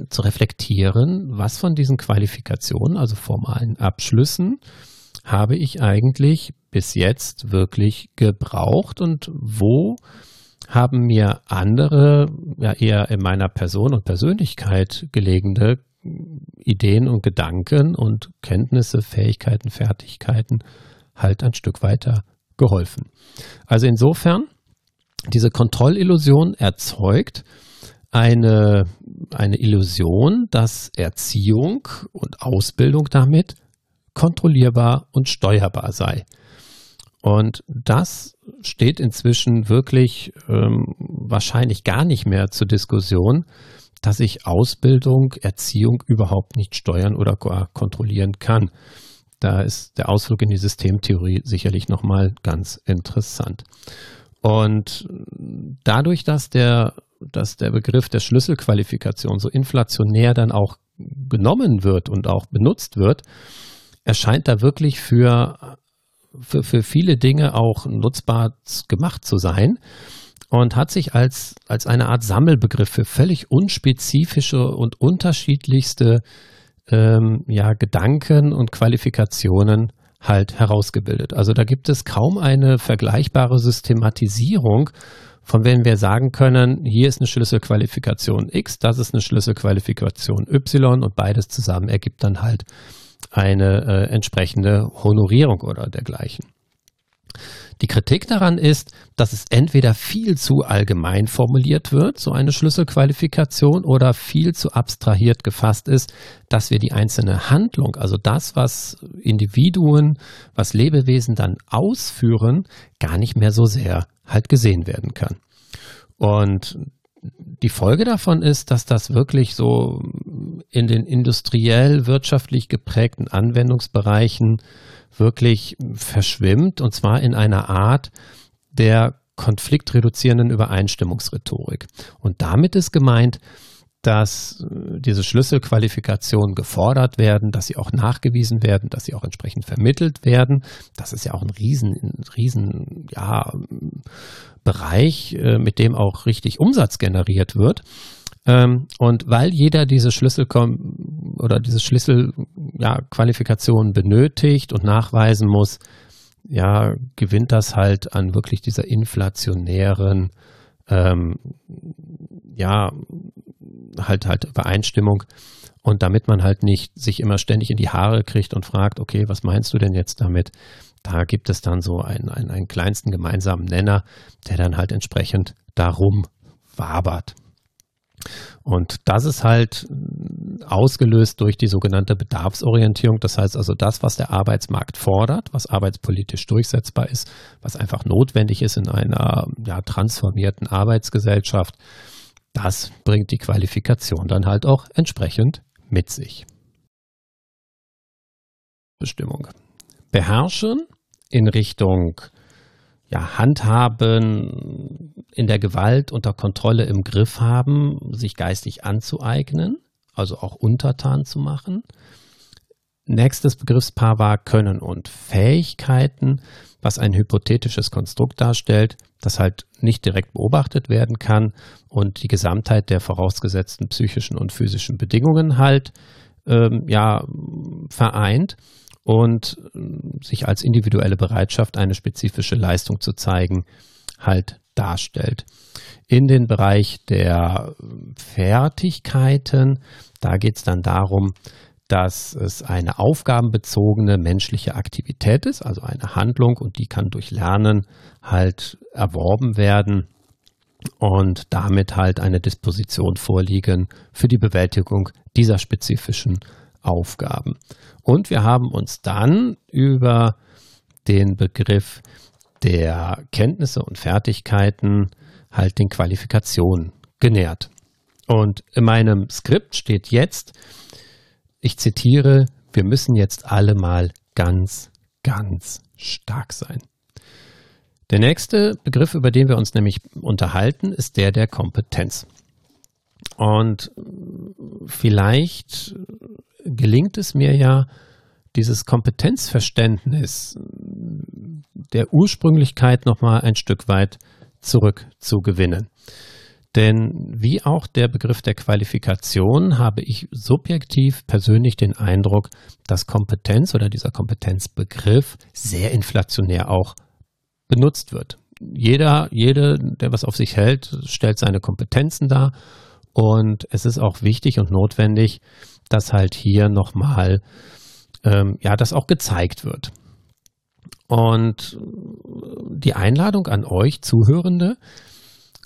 zu reflektieren, was von diesen Qualifikationen, also formalen Abschlüssen, habe ich eigentlich bis jetzt wirklich gebraucht und wo haben mir andere, ja eher in meiner Person und Persönlichkeit gelegene Ideen und Gedanken und Kenntnisse, Fähigkeiten, Fertigkeiten halt ein Stück weiter geholfen. Also insofern, diese Kontrollillusion erzeugt eine, eine Illusion, dass Erziehung und Ausbildung damit kontrollierbar und steuerbar sei. Und das steht inzwischen wirklich ähm, wahrscheinlich gar nicht mehr zur Diskussion, dass ich Ausbildung, Erziehung überhaupt nicht steuern oder kontrollieren kann. Da ist der Ausflug in die Systemtheorie sicherlich nochmal ganz interessant. Und dadurch, dass der, dass der Begriff der Schlüsselqualifikation so inflationär dann auch genommen wird und auch benutzt wird, erscheint da wirklich für für, für viele Dinge auch nutzbar gemacht zu sein und hat sich als, als eine Art Sammelbegriff für völlig unspezifische und unterschiedlichste ähm, ja, Gedanken und Qualifikationen halt herausgebildet. Also da gibt es kaum eine vergleichbare Systematisierung, von wenn wir sagen können, hier ist eine Schlüsselqualifikation X, das ist eine Schlüsselqualifikation Y und beides zusammen ergibt dann halt eine äh, entsprechende Honorierung oder dergleichen. Die Kritik daran ist, dass es entweder viel zu allgemein formuliert wird, so eine Schlüsselqualifikation, oder viel zu abstrahiert gefasst ist, dass wir die einzelne Handlung, also das, was Individuen, was Lebewesen dann ausführen, gar nicht mehr so sehr halt gesehen werden kann. Und die Folge davon ist, dass das wirklich so in den industriell wirtschaftlich geprägten Anwendungsbereichen wirklich verschwimmt und zwar in einer Art der konfliktreduzierenden Übereinstimmungsrhetorik. Und damit ist gemeint, dass äh, diese Schlüsselqualifikationen gefordert werden, dass sie auch nachgewiesen werden, dass sie auch entsprechend vermittelt werden. Das ist ja auch ein riesen, riesen, ja, Bereich, äh, mit dem auch richtig Umsatz generiert wird. Ähm, und weil jeder diese Schlüssel oder diese Schlüsselqualifikation ja, benötigt und nachweisen muss, ja, gewinnt das halt an wirklich dieser inflationären, ähm, ja, halt halt Übereinstimmung. Und damit man halt nicht sich immer ständig in die Haare kriegt und fragt, okay, was meinst du denn jetzt damit? Da gibt es dann so einen, einen, einen kleinsten gemeinsamen Nenner, der dann halt entsprechend darum wabert. Und das ist halt ausgelöst durch die sogenannte Bedarfsorientierung. Das heißt also das, was der Arbeitsmarkt fordert, was arbeitspolitisch durchsetzbar ist, was einfach notwendig ist in einer ja, transformierten Arbeitsgesellschaft, das bringt die Qualifikation dann halt auch entsprechend mit sich. Bestimmung. Beherrschen in Richtung ja, handhaben, in der Gewalt unter Kontrolle im Griff haben, sich geistig anzueignen, also auch untertan zu machen. Nächstes Begriffspaar war Können und Fähigkeiten, was ein hypothetisches Konstrukt darstellt, das halt nicht direkt beobachtet werden kann und die Gesamtheit der vorausgesetzten psychischen und physischen Bedingungen halt ähm, ja, vereint und äh, sich als individuelle Bereitschaft, eine spezifische Leistung zu zeigen, halt darstellt. In den Bereich der Fertigkeiten, da geht es dann darum, dass es eine aufgabenbezogene menschliche Aktivität ist, also eine Handlung und die kann durch Lernen halt erworben werden und damit halt eine Disposition vorliegen für die Bewältigung dieser spezifischen Aufgaben. Und wir haben uns dann über den Begriff der Kenntnisse und Fertigkeiten halt den Qualifikationen genährt. Und in meinem Skript steht jetzt, ich zitiere, wir müssen jetzt alle mal ganz, ganz stark sein. Der nächste Begriff, über den wir uns nämlich unterhalten, ist der der Kompetenz. Und vielleicht gelingt es mir ja, dieses Kompetenzverständnis der Ursprünglichkeit nochmal ein Stück weit zurückzugewinnen. Denn wie auch der Begriff der Qualifikation habe ich subjektiv persönlich den Eindruck, dass Kompetenz oder dieser Kompetenzbegriff sehr inflationär auch benutzt wird. Jeder, jede, der was auf sich hält, stellt seine Kompetenzen dar. Und es ist auch wichtig und notwendig, dass halt hier nochmal, ähm, ja, das auch gezeigt wird. Und die Einladung an euch Zuhörende,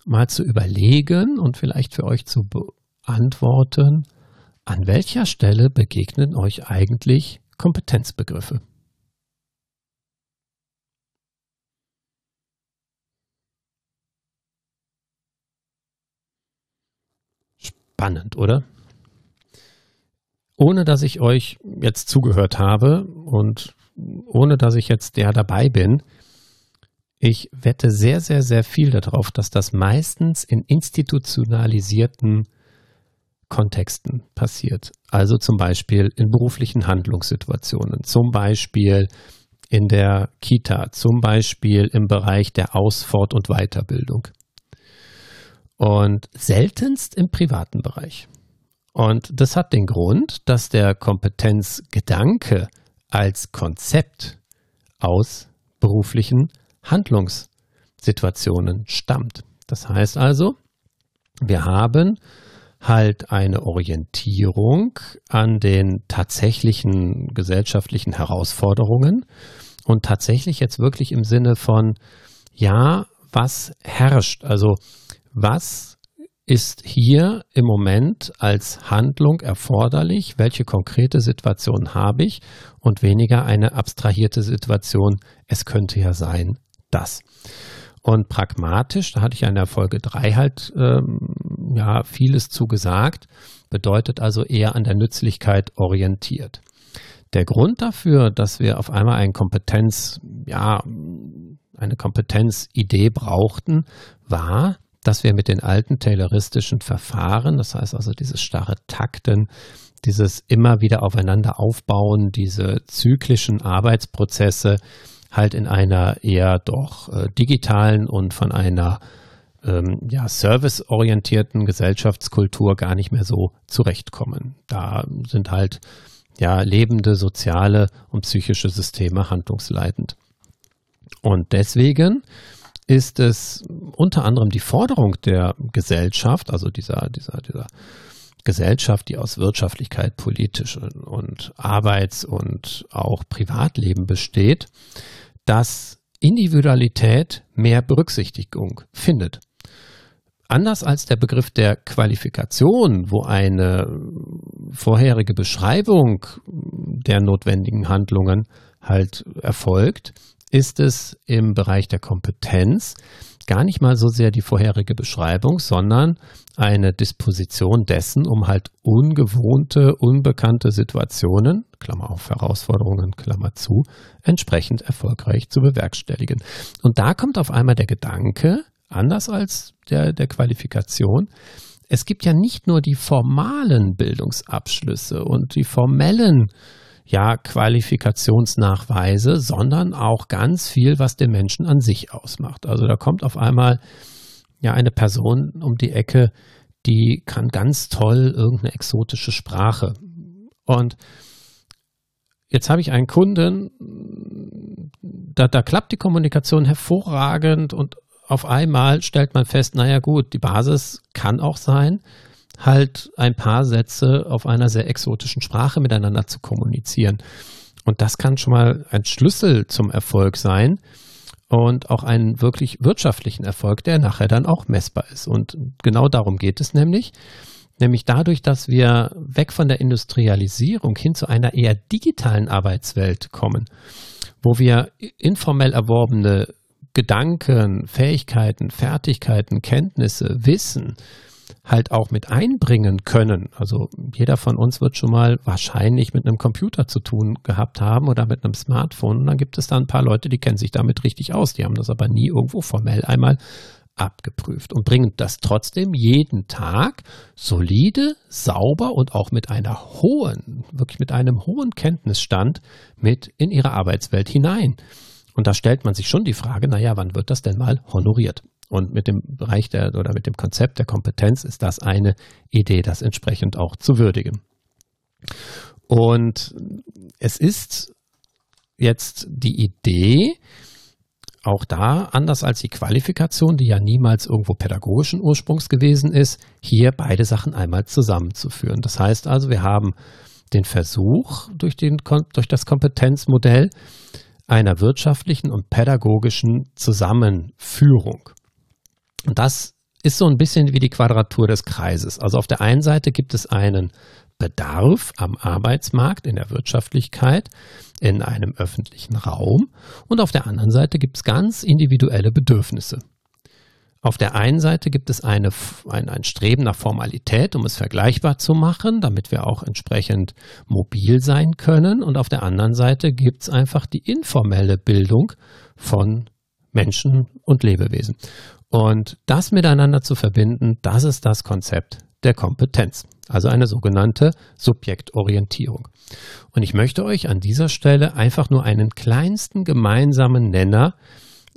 mal zu überlegen und vielleicht für euch zu beantworten, an welcher Stelle begegnen euch eigentlich Kompetenzbegriffe? Spannend, oder? Ohne dass ich euch jetzt zugehört habe und ohne dass ich jetzt der dabei bin, ich wette sehr, sehr, sehr viel darauf, dass das meistens in institutionalisierten Kontexten passiert. Also zum Beispiel in beruflichen Handlungssituationen, zum Beispiel in der Kita, zum Beispiel im Bereich der Aus-, Fort- und Weiterbildung. Und seltenst im privaten Bereich. Und das hat den Grund, dass der Kompetenzgedanke als Konzept aus beruflichen Handlungssituationen stammt. Das heißt also, wir haben halt eine Orientierung an den tatsächlichen gesellschaftlichen Herausforderungen und tatsächlich jetzt wirklich im Sinne von, ja, was herrscht? Also was ist hier im Moment als Handlung erforderlich? Welche konkrete Situation habe ich? Und weniger eine abstrahierte Situation. Es könnte ja sein, das. Und pragmatisch, da hatte ich in der Folge 3 halt ähm, ja vieles zu gesagt, bedeutet also eher an der Nützlichkeit orientiert. Der Grund dafür, dass wir auf einmal eine Kompetenz, ja, eine Kompetenzidee brauchten, war, dass wir mit den alten tayloristischen Verfahren, das heißt also dieses starre Takten, dieses immer wieder aufeinander aufbauen, diese zyklischen Arbeitsprozesse, halt in einer eher doch äh, digitalen und von einer ähm, ja, serviceorientierten Gesellschaftskultur gar nicht mehr so zurechtkommen. Da sind halt ja lebende soziale und psychische Systeme handlungsleitend. Und deswegen ist es unter anderem die Forderung der Gesellschaft, also dieser, dieser, dieser Gesellschaft, die aus Wirtschaftlichkeit, politisch und Arbeits- und auch Privatleben besteht, dass Individualität mehr Berücksichtigung findet. Anders als der Begriff der Qualifikation, wo eine vorherige Beschreibung der notwendigen Handlungen halt erfolgt, ist es im Bereich der Kompetenz gar nicht mal so sehr die vorherige Beschreibung, sondern eine Disposition dessen, um halt ungewohnte, unbekannte Situationen, Klammer auf Herausforderungen, Klammer zu, entsprechend erfolgreich zu bewerkstelligen. Und da kommt auf einmal der Gedanke, anders als der, der Qualifikation, es gibt ja nicht nur die formalen Bildungsabschlüsse und die formellen ja, Qualifikationsnachweise, sondern auch ganz viel, was den Menschen an sich ausmacht. Also da kommt auf einmal ja eine Person um die Ecke, die kann ganz toll irgendeine exotische Sprache. Und jetzt habe ich einen Kunden, da, da klappt die Kommunikation hervorragend und auf einmal stellt man fest, naja gut, die Basis kann auch sein, halt ein paar Sätze auf einer sehr exotischen Sprache miteinander zu kommunizieren. Und das kann schon mal ein Schlüssel zum Erfolg sein und auch einen wirklich wirtschaftlichen Erfolg, der nachher dann auch messbar ist. Und genau darum geht es nämlich. Nämlich dadurch, dass wir weg von der Industrialisierung hin zu einer eher digitalen Arbeitswelt kommen, wo wir informell erworbene Gedanken, Fähigkeiten, Fertigkeiten, Kenntnisse, Wissen halt auch mit einbringen können. Also jeder von uns wird schon mal wahrscheinlich mit einem Computer zu tun gehabt haben oder mit einem Smartphone. Und dann gibt es da ein paar Leute, die kennen sich damit richtig aus. Die haben das aber nie irgendwo formell einmal abgeprüft und bringen das trotzdem jeden Tag solide, sauber und auch mit einer hohen, wirklich mit einem hohen Kenntnisstand mit in ihre Arbeitswelt hinein. Und da stellt man sich schon die Frage, naja, wann wird das denn mal honoriert? Und mit dem Bereich der oder mit dem Konzept der Kompetenz ist das eine Idee, das entsprechend auch zu würdigen. Und es ist jetzt die Idee, auch da, anders als die Qualifikation, die ja niemals irgendwo pädagogischen Ursprungs gewesen ist, hier beide Sachen einmal zusammenzuführen. Das heißt also, wir haben den Versuch durch, den, durch das Kompetenzmodell einer wirtschaftlichen und pädagogischen Zusammenführung. Und das ist so ein bisschen wie die Quadratur des Kreises. Also auf der einen Seite gibt es einen Bedarf am Arbeitsmarkt, in der Wirtschaftlichkeit, in einem öffentlichen Raum und auf der anderen Seite gibt es ganz individuelle Bedürfnisse. Auf der einen Seite gibt es eine, ein, ein Streben nach Formalität, um es vergleichbar zu machen, damit wir auch entsprechend mobil sein können. Und auf der anderen Seite gibt es einfach die informelle Bildung von Menschen und Lebewesen. Und das miteinander zu verbinden, das ist das Konzept der Kompetenz, also eine sogenannte Subjektorientierung. Und ich möchte euch an dieser Stelle einfach nur einen kleinsten gemeinsamen Nenner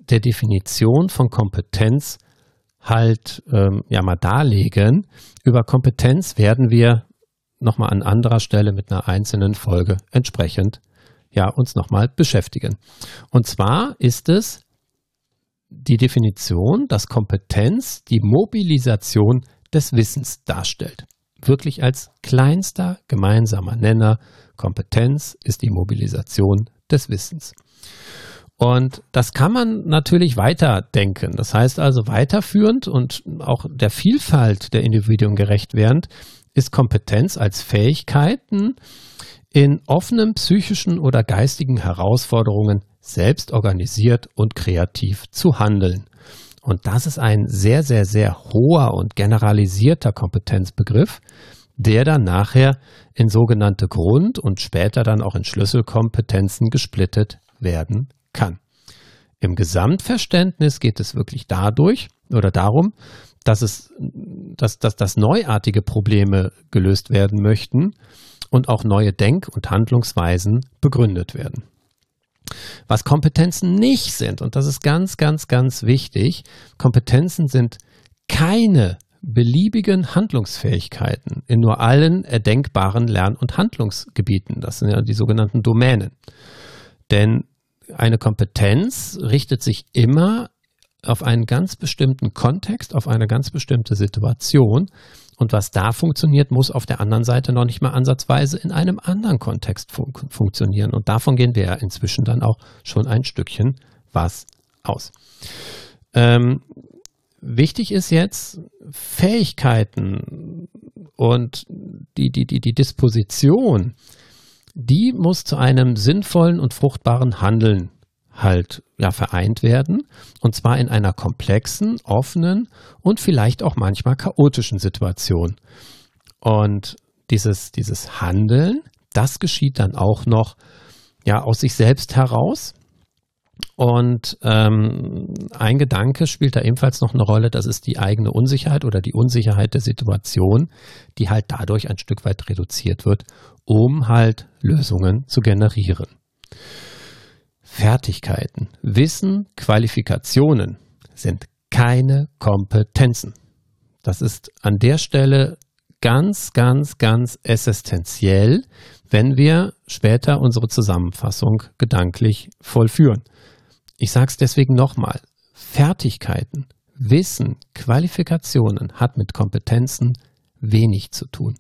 der Definition von Kompetenz halt ähm, ja mal darlegen. Über Kompetenz werden wir nochmal an anderer Stelle mit einer einzelnen Folge entsprechend ja uns nochmal beschäftigen. Und zwar ist es die Definition, dass Kompetenz die Mobilisation des Wissens darstellt. Wirklich als kleinster gemeinsamer Nenner. Kompetenz ist die Mobilisation des Wissens. Und das kann man natürlich weiterdenken. Das heißt also weiterführend und auch der Vielfalt der Individuen gerecht werdend ist Kompetenz als Fähigkeiten in offenen psychischen oder geistigen Herausforderungen selbst organisiert und kreativ zu handeln. Und das ist ein sehr, sehr, sehr hoher und generalisierter Kompetenzbegriff, der dann nachher in sogenannte Grund- und später dann auch in Schlüsselkompetenzen gesplittet werden kann. Im Gesamtverständnis geht es wirklich dadurch oder darum, dass es, dass, dass, dass neuartige Probleme gelöst werden möchten und auch neue Denk- und Handlungsweisen begründet werden. Was Kompetenzen nicht sind, und das ist ganz, ganz, ganz wichtig, Kompetenzen sind keine beliebigen Handlungsfähigkeiten in nur allen erdenkbaren Lern- und Handlungsgebieten. Das sind ja die sogenannten Domänen. Denn eine Kompetenz richtet sich immer auf einen ganz bestimmten Kontext, auf eine ganz bestimmte Situation und was da funktioniert, muss auf der anderen Seite noch nicht mal ansatzweise in einem anderen Kontext fun funktionieren. Und davon gehen wir ja inzwischen dann auch schon ein Stückchen was aus. Ähm, wichtig ist jetzt Fähigkeiten und die, die, die, die Disposition, die muss zu einem sinnvollen und fruchtbaren Handeln halt ja vereint werden und zwar in einer komplexen, offenen und vielleicht auch manchmal chaotischen Situation. Und dieses dieses Handeln, das geschieht dann auch noch ja aus sich selbst heraus. Und ähm, ein Gedanke spielt da ebenfalls noch eine Rolle, das ist die eigene Unsicherheit oder die Unsicherheit der Situation, die halt dadurch ein Stück weit reduziert wird, um halt Lösungen zu generieren. Fertigkeiten, Wissen, Qualifikationen sind keine Kompetenzen. Das ist an der Stelle ganz, ganz, ganz essentiell, wenn wir später unsere Zusammenfassung gedanklich vollführen. Ich sage es deswegen nochmal. Fertigkeiten, Wissen, Qualifikationen hat mit Kompetenzen wenig zu tun.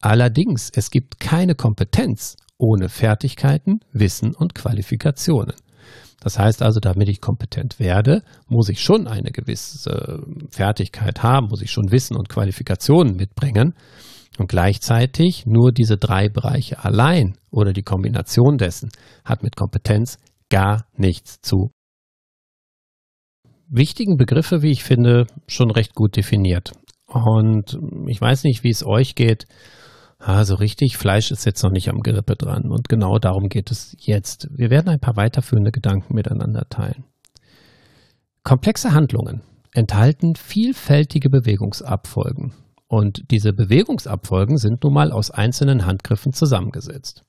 Allerdings, es gibt keine Kompetenz ohne Fertigkeiten, Wissen und Qualifikationen. Das heißt also, damit ich kompetent werde, muss ich schon eine gewisse Fertigkeit haben, muss ich schon Wissen und Qualifikationen mitbringen. Und gleichzeitig nur diese drei Bereiche allein oder die Kombination dessen hat mit Kompetenz gar nichts zu. Wichtigen Begriffe, wie ich finde, schon recht gut definiert. Und ich weiß nicht, wie es euch geht. Also richtig, Fleisch ist jetzt noch nicht am Gerippe dran. Und genau darum geht es jetzt. Wir werden ein paar weiterführende Gedanken miteinander teilen. Komplexe Handlungen enthalten vielfältige Bewegungsabfolgen. Und diese Bewegungsabfolgen sind nun mal aus einzelnen Handgriffen zusammengesetzt.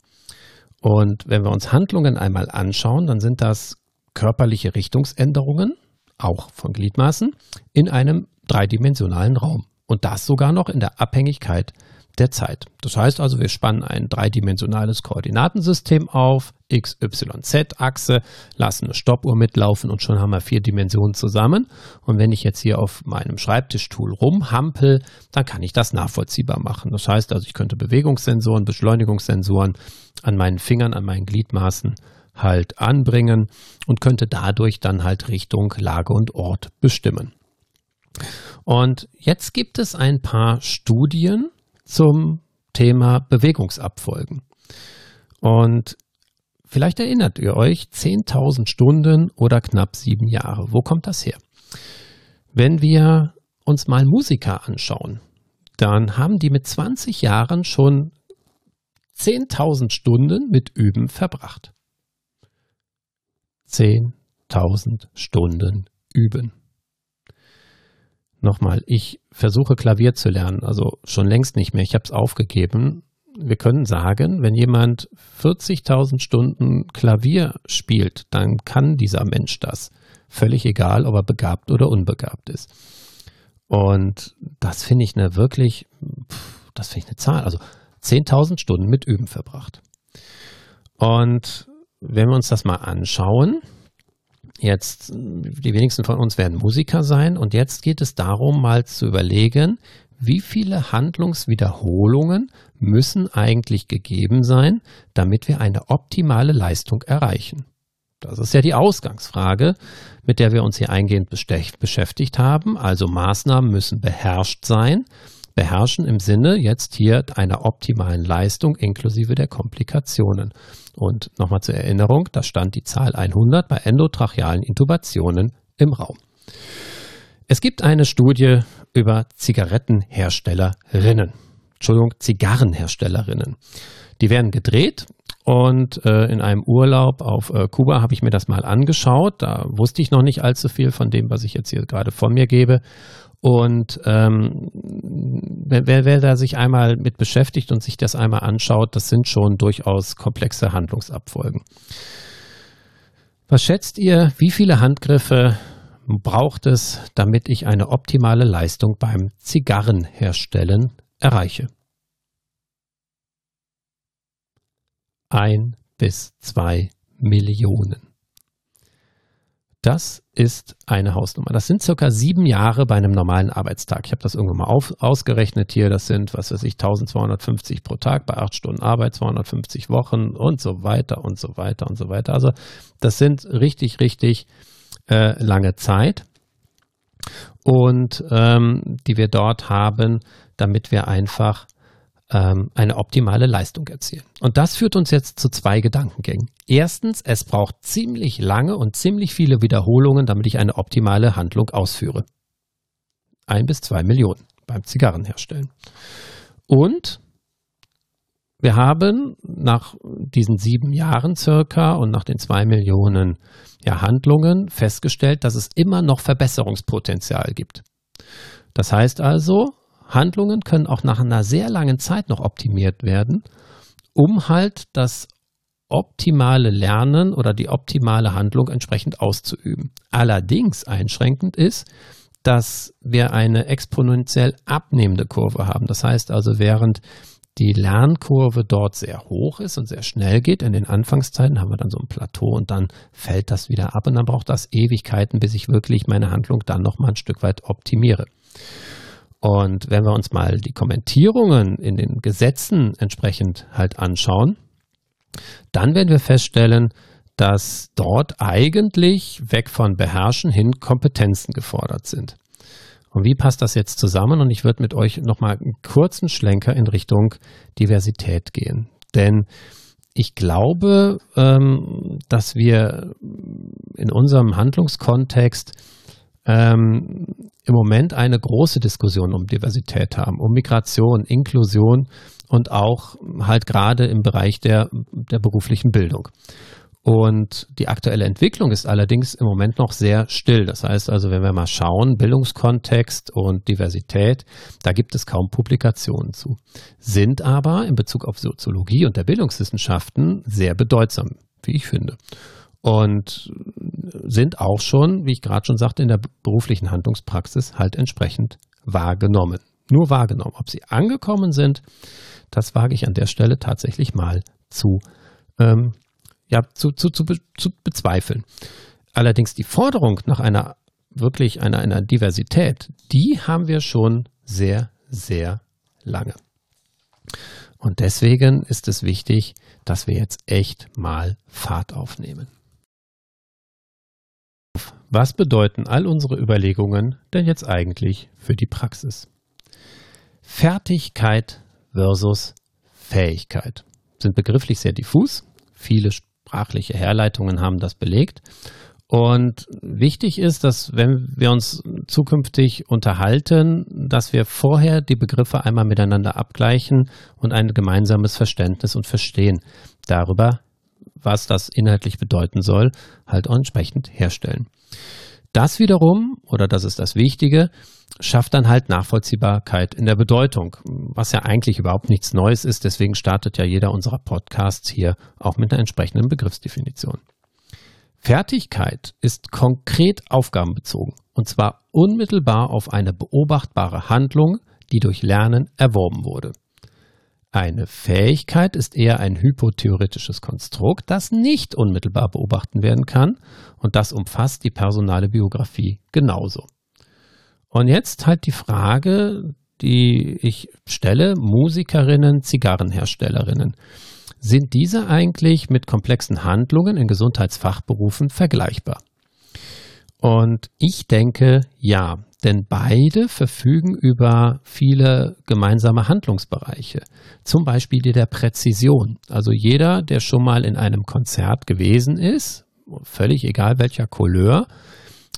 Und wenn wir uns Handlungen einmal anschauen, dann sind das körperliche Richtungsänderungen, auch von Gliedmaßen, in einem dreidimensionalen Raum. Und das sogar noch in der Abhängigkeit der Zeit. Das heißt also, wir spannen ein dreidimensionales Koordinatensystem auf, x, y, z-Achse, lassen eine Stoppuhr mitlaufen und schon haben wir vier Dimensionen zusammen. Und wenn ich jetzt hier auf meinem Schreibtischtool rumhampel, dann kann ich das nachvollziehbar machen. Das heißt also, ich könnte Bewegungssensoren, Beschleunigungssensoren an meinen Fingern, an meinen Gliedmaßen halt anbringen und könnte dadurch dann halt Richtung, Lage und Ort bestimmen. Und jetzt gibt es ein paar Studien, zum Thema Bewegungsabfolgen. Und vielleicht erinnert ihr euch, 10.000 Stunden oder knapp sieben Jahre. Wo kommt das her? Wenn wir uns mal Musiker anschauen, dann haben die mit 20 Jahren schon 10.000 Stunden mit Üben verbracht. 10.000 Stunden üben. Nochmal, ich versuche Klavier zu lernen, also schon längst nicht mehr, ich habe es aufgegeben. Wir können sagen, wenn jemand 40.000 Stunden Klavier spielt, dann kann dieser Mensch das. Völlig egal, ob er begabt oder unbegabt ist. Und das finde ich eine wirklich, das finde ich eine Zahl. Also 10.000 Stunden mit Üben verbracht. Und wenn wir uns das mal anschauen, Jetzt, die wenigsten von uns werden Musiker sein und jetzt geht es darum, mal zu überlegen, wie viele Handlungswiederholungen müssen eigentlich gegeben sein, damit wir eine optimale Leistung erreichen. Das ist ja die Ausgangsfrage, mit der wir uns hier eingehend beschäftigt haben. Also Maßnahmen müssen beherrscht sein. Beherrschen im Sinne jetzt hier einer optimalen Leistung inklusive der Komplikationen. Und nochmal zur Erinnerung, da stand die Zahl 100 bei endotrachealen Intubationen im Raum. Es gibt eine Studie über Zigarettenherstellerinnen. Entschuldigung, Zigarrenherstellerinnen. Die werden gedreht und äh, in einem Urlaub auf äh, Kuba habe ich mir das mal angeschaut. Da wusste ich noch nicht allzu viel von dem, was ich jetzt hier gerade von mir gebe. Und ähm, wer, wer da sich einmal mit beschäftigt und sich das einmal anschaut, das sind schon durchaus komplexe Handlungsabfolgen. Was schätzt ihr, wie viele Handgriffe braucht es, damit ich eine optimale Leistung beim Zigarrenherstellen erreiche? Ein bis zwei Millionen. Das ist eine Hausnummer. Das sind circa sieben Jahre bei einem normalen Arbeitstag. Ich habe das irgendwann mal auf, ausgerechnet hier. Das sind, was weiß ich, 1250 pro Tag bei acht Stunden Arbeit, 250 Wochen und so weiter und so weiter und so weiter. Also das sind richtig, richtig äh, lange Zeit und ähm, die wir dort haben, damit wir einfach ähm, eine optimale Leistung erzielen. Und das führt uns jetzt zu zwei Gedankengängen. Erstens, es braucht ziemlich lange und ziemlich viele Wiederholungen, damit ich eine optimale Handlung ausführe. Ein bis zwei Millionen beim Zigarrenherstellen. Und wir haben nach diesen sieben Jahren circa und nach den zwei Millionen ja, Handlungen festgestellt, dass es immer noch Verbesserungspotenzial gibt. Das heißt also, Handlungen können auch nach einer sehr langen Zeit noch optimiert werden, um halt das optimale Lernen oder die optimale Handlung entsprechend auszuüben. Allerdings einschränkend ist, dass wir eine exponentiell abnehmende Kurve haben. Das heißt also, während die Lernkurve dort sehr hoch ist und sehr schnell geht, in den Anfangszeiten haben wir dann so ein Plateau und dann fällt das wieder ab und dann braucht das Ewigkeiten, bis ich wirklich meine Handlung dann nochmal ein Stück weit optimiere. Und wenn wir uns mal die Kommentierungen in den Gesetzen entsprechend halt anschauen, dann werden wir feststellen, dass dort eigentlich weg von Beherrschen hin Kompetenzen gefordert sind. Und wie passt das jetzt zusammen? Und ich würde mit euch nochmal einen kurzen Schlenker in Richtung Diversität gehen. Denn ich glaube, ähm, dass wir in unserem Handlungskontext ähm, im Moment eine große Diskussion um Diversität haben, um Migration, Inklusion und auch halt gerade im Bereich der, der beruflichen Bildung. Und die aktuelle Entwicklung ist allerdings im Moment noch sehr still. Das heißt also, wenn wir mal schauen, Bildungskontext und Diversität, da gibt es kaum Publikationen zu. Sind aber in Bezug auf Soziologie und der Bildungswissenschaften sehr bedeutsam, wie ich finde und sind auch schon, wie ich gerade schon sagte, in der beruflichen Handlungspraxis halt entsprechend wahrgenommen. Nur wahrgenommen. Ob sie angekommen sind, das wage ich an der Stelle tatsächlich mal zu, ähm, ja, zu, zu, zu, zu bezweifeln. Allerdings die Forderung nach einer wirklich einer, einer Diversität, die haben wir schon sehr, sehr lange. Und deswegen ist es wichtig, dass wir jetzt echt mal Fahrt aufnehmen. Was bedeuten all unsere Überlegungen denn jetzt eigentlich für die Praxis? Fertigkeit versus Fähigkeit sind begrifflich sehr diffus. Viele sprachliche Herleitungen haben das belegt. Und wichtig ist, dass wenn wir uns zukünftig unterhalten, dass wir vorher die Begriffe einmal miteinander abgleichen und ein gemeinsames Verständnis und Verstehen darüber, was das inhaltlich bedeuten soll, halt auch entsprechend herstellen. Das wiederum, oder das ist das Wichtige, schafft dann halt Nachvollziehbarkeit in der Bedeutung, was ja eigentlich überhaupt nichts Neues ist. Deswegen startet ja jeder unserer Podcasts hier auch mit einer entsprechenden Begriffsdefinition. Fertigkeit ist konkret aufgabenbezogen und zwar unmittelbar auf eine beobachtbare Handlung, die durch Lernen erworben wurde. Eine Fähigkeit ist eher ein hypotheoretisches Konstrukt, das nicht unmittelbar beobachten werden kann und das umfasst die personale Biografie genauso. Und jetzt halt die Frage, die ich stelle, Musikerinnen, Zigarrenherstellerinnen. Sind diese eigentlich mit komplexen Handlungen in Gesundheitsfachberufen vergleichbar? Und ich denke, ja, denn beide verfügen über viele gemeinsame Handlungsbereiche, zum Beispiel die der Präzision. Also jeder, der schon mal in einem Konzert gewesen ist, völlig egal welcher Couleur,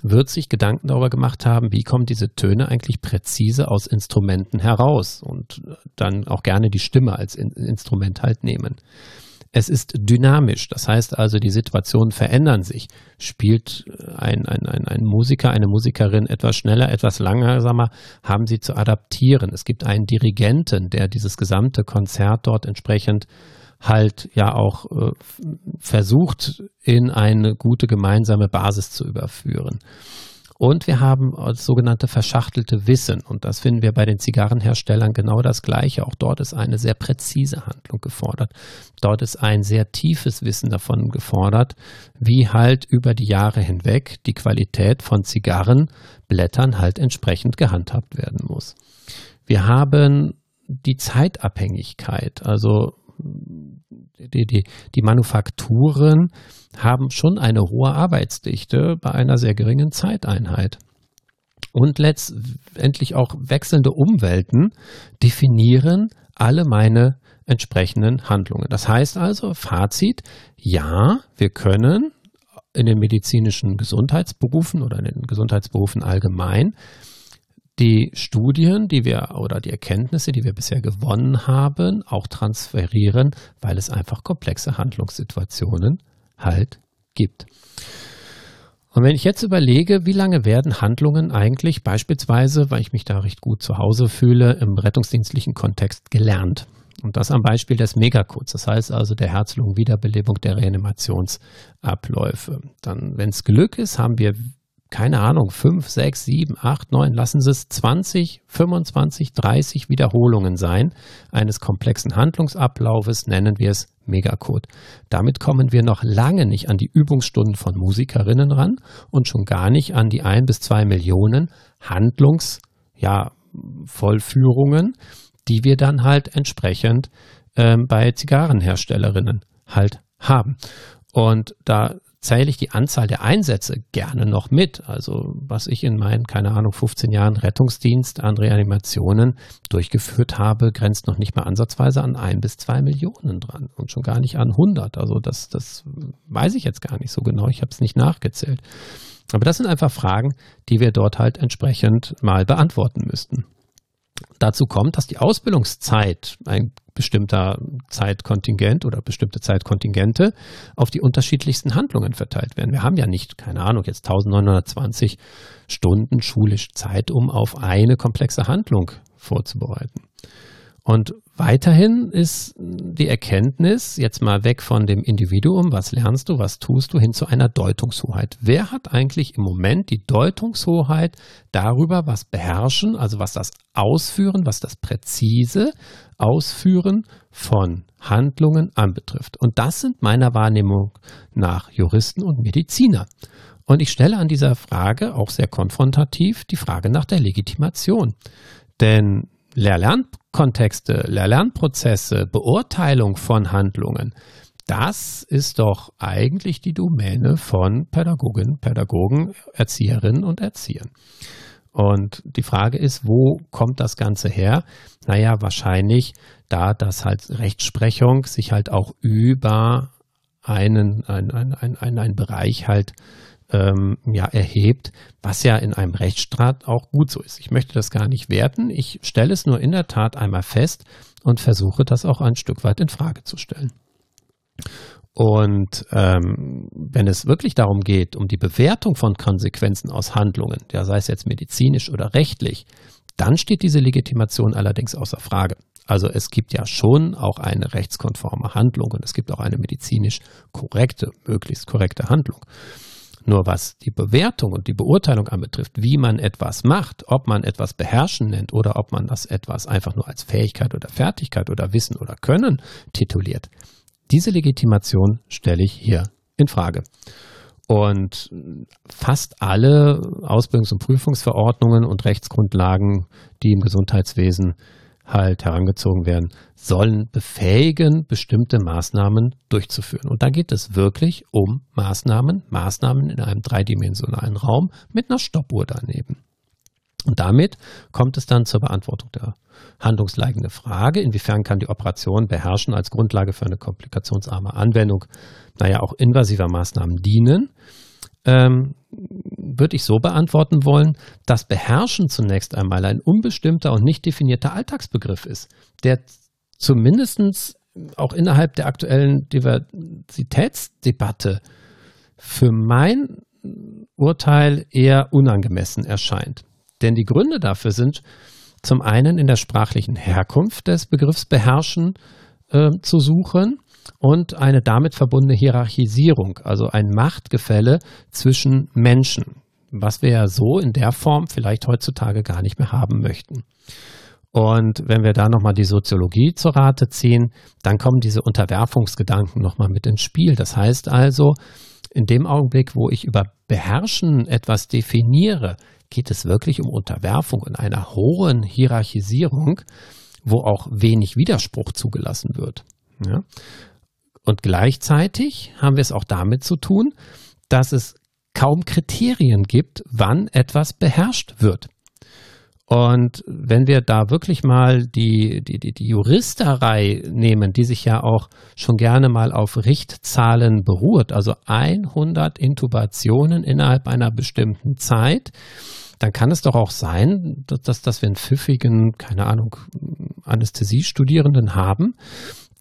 wird sich Gedanken darüber gemacht haben, wie kommen diese Töne eigentlich präzise aus Instrumenten heraus und dann auch gerne die Stimme als Instrument halt nehmen. Es ist dynamisch, das heißt also, die Situationen verändern sich. Spielt ein, ein, ein, ein Musiker, eine Musikerin etwas schneller, etwas langsamer, haben sie zu adaptieren. Es gibt einen Dirigenten, der dieses gesamte Konzert dort entsprechend halt ja auch äh, versucht, in eine gute gemeinsame Basis zu überführen. Und wir haben das sogenannte verschachtelte Wissen. Und das finden wir bei den Zigarrenherstellern genau das Gleiche. Auch dort ist eine sehr präzise Handlung gefordert. Dort ist ein sehr tiefes Wissen davon gefordert, wie halt über die Jahre hinweg die Qualität von Zigarrenblättern halt entsprechend gehandhabt werden muss. Wir haben die Zeitabhängigkeit, also die, die, die Manufakturen haben schon eine hohe Arbeitsdichte bei einer sehr geringen Zeiteinheit. Und letztendlich auch wechselnde Umwelten definieren alle meine entsprechenden Handlungen. Das heißt also, Fazit, ja, wir können in den medizinischen Gesundheitsberufen oder in den Gesundheitsberufen allgemein die Studien, die wir oder die Erkenntnisse, die wir bisher gewonnen haben, auch transferieren, weil es einfach komplexe Handlungssituationen halt gibt. Und wenn ich jetzt überlege, wie lange werden Handlungen eigentlich beispielsweise, weil ich mich da recht gut zu Hause fühle, im rettungsdienstlichen Kontext gelernt? Und das am Beispiel des Megacodes, das heißt also der Herz-Lungen-Wiederbelebung der Reanimationsabläufe. Dann, wenn es Glück ist, haben wir keine Ahnung, 5, 6, 7, 8, 9, lassen Sie es 20, 25, 30 Wiederholungen sein eines komplexen Handlungsablaufes, nennen wir es Megacode. Damit kommen wir noch lange nicht an die Übungsstunden von Musikerinnen ran und schon gar nicht an die ein bis zwei Millionen Handlungs, ja, die wir dann halt entsprechend ähm, bei Zigarrenherstellerinnen halt haben. Und da zähle ich die Anzahl der Einsätze gerne noch mit. Also was ich in meinen, keine Ahnung, 15 Jahren Rettungsdienst an Reanimationen durchgeführt habe, grenzt noch nicht mal ansatzweise an ein bis zwei Millionen dran und schon gar nicht an 100. Also das, das weiß ich jetzt gar nicht so genau. Ich habe es nicht nachgezählt. Aber das sind einfach Fragen, die wir dort halt entsprechend mal beantworten müssten. Dazu kommt, dass die Ausbildungszeit, ein bestimmter Zeitkontingent oder bestimmte Zeitkontingente auf die unterschiedlichsten Handlungen verteilt werden. Wir haben ja nicht, keine Ahnung, jetzt 1920 Stunden schulisch Zeit, um auf eine komplexe Handlung vorzubereiten. Und weiterhin ist die Erkenntnis, jetzt mal weg von dem Individuum, was lernst du, was tust du, hin zu einer Deutungshoheit. Wer hat eigentlich im Moment die Deutungshoheit darüber, was beherrschen, also was das Ausführen, was das präzise Ausführen von Handlungen anbetrifft? Und das sind meiner Wahrnehmung nach Juristen und Mediziner. Und ich stelle an dieser Frage auch sehr konfrontativ die Frage nach der Legitimation. Denn Lehr-Lernkontexte, Lehr-Lernprozesse, Beurteilung von Handlungen, das ist doch eigentlich die Domäne von Pädagoginnen, Pädagogen, Erzieherinnen und Erziehern. Und die Frage ist, wo kommt das Ganze her? Naja, wahrscheinlich da, dass halt Rechtsprechung sich halt auch über einen, ein, ein, ein, ein Bereich halt ähm, ja, erhebt, was ja in einem Rechtsstaat auch gut so ist. Ich möchte das gar nicht werten. Ich stelle es nur in der Tat einmal fest und versuche das auch ein Stück weit in Frage zu stellen. Und ähm, wenn es wirklich darum geht, um die Bewertung von Konsequenzen aus Handlungen, ja, sei es jetzt medizinisch oder rechtlich, dann steht diese Legitimation allerdings außer Frage. Also es gibt ja schon auch eine rechtskonforme Handlung und es gibt auch eine medizinisch korrekte, möglichst korrekte Handlung. Nur was die Bewertung und die Beurteilung anbetrifft, wie man etwas macht, ob man etwas beherrschen nennt oder ob man das etwas einfach nur als Fähigkeit oder Fertigkeit oder Wissen oder Können tituliert, diese Legitimation stelle ich hier in Frage. Und fast alle Ausbildungs- und Prüfungsverordnungen und Rechtsgrundlagen, die im Gesundheitswesen halt herangezogen werden, sollen befähigen, bestimmte Maßnahmen durchzuführen. Und da geht es wirklich um Maßnahmen, Maßnahmen in einem dreidimensionalen Raum mit einer Stoppuhr daneben. Und damit kommt es dann zur Beantwortung der handlungsleitenden Frage, inwiefern kann die Operation beherrschen als Grundlage für eine komplikationsarme Anwendung, naja, auch invasiver Maßnahmen dienen. Ähm, würde ich so beantworten wollen, dass Beherrschen zunächst einmal ein unbestimmter und nicht definierter Alltagsbegriff ist, der zumindest auch innerhalb der aktuellen Diversitätsdebatte für mein Urteil eher unangemessen erscheint. Denn die Gründe dafür sind zum einen in der sprachlichen Herkunft des Begriffs beherrschen äh, zu suchen und eine damit verbundene Hierarchisierung, also ein Machtgefälle zwischen Menschen, was wir ja so in der Form vielleicht heutzutage gar nicht mehr haben möchten. Und wenn wir da nochmal die Soziologie zur Rate ziehen, dann kommen diese Unterwerfungsgedanken nochmal mit ins Spiel. Das heißt also, in dem Augenblick, wo ich über Beherrschen etwas definiere, geht es wirklich um Unterwerfung in einer hohen Hierarchisierung, wo auch wenig Widerspruch zugelassen wird. Ja? Und gleichzeitig haben wir es auch damit zu tun, dass es kaum Kriterien gibt, wann etwas beherrscht wird. Und wenn wir da wirklich mal die, die, die, die Juristerei nehmen, die sich ja auch schon gerne mal auf Richtzahlen beruht, also 100 Intubationen innerhalb einer bestimmten Zeit, dann kann es doch auch sein, dass, dass wir einen pfiffigen, keine Ahnung, Anästhesiestudierenden haben,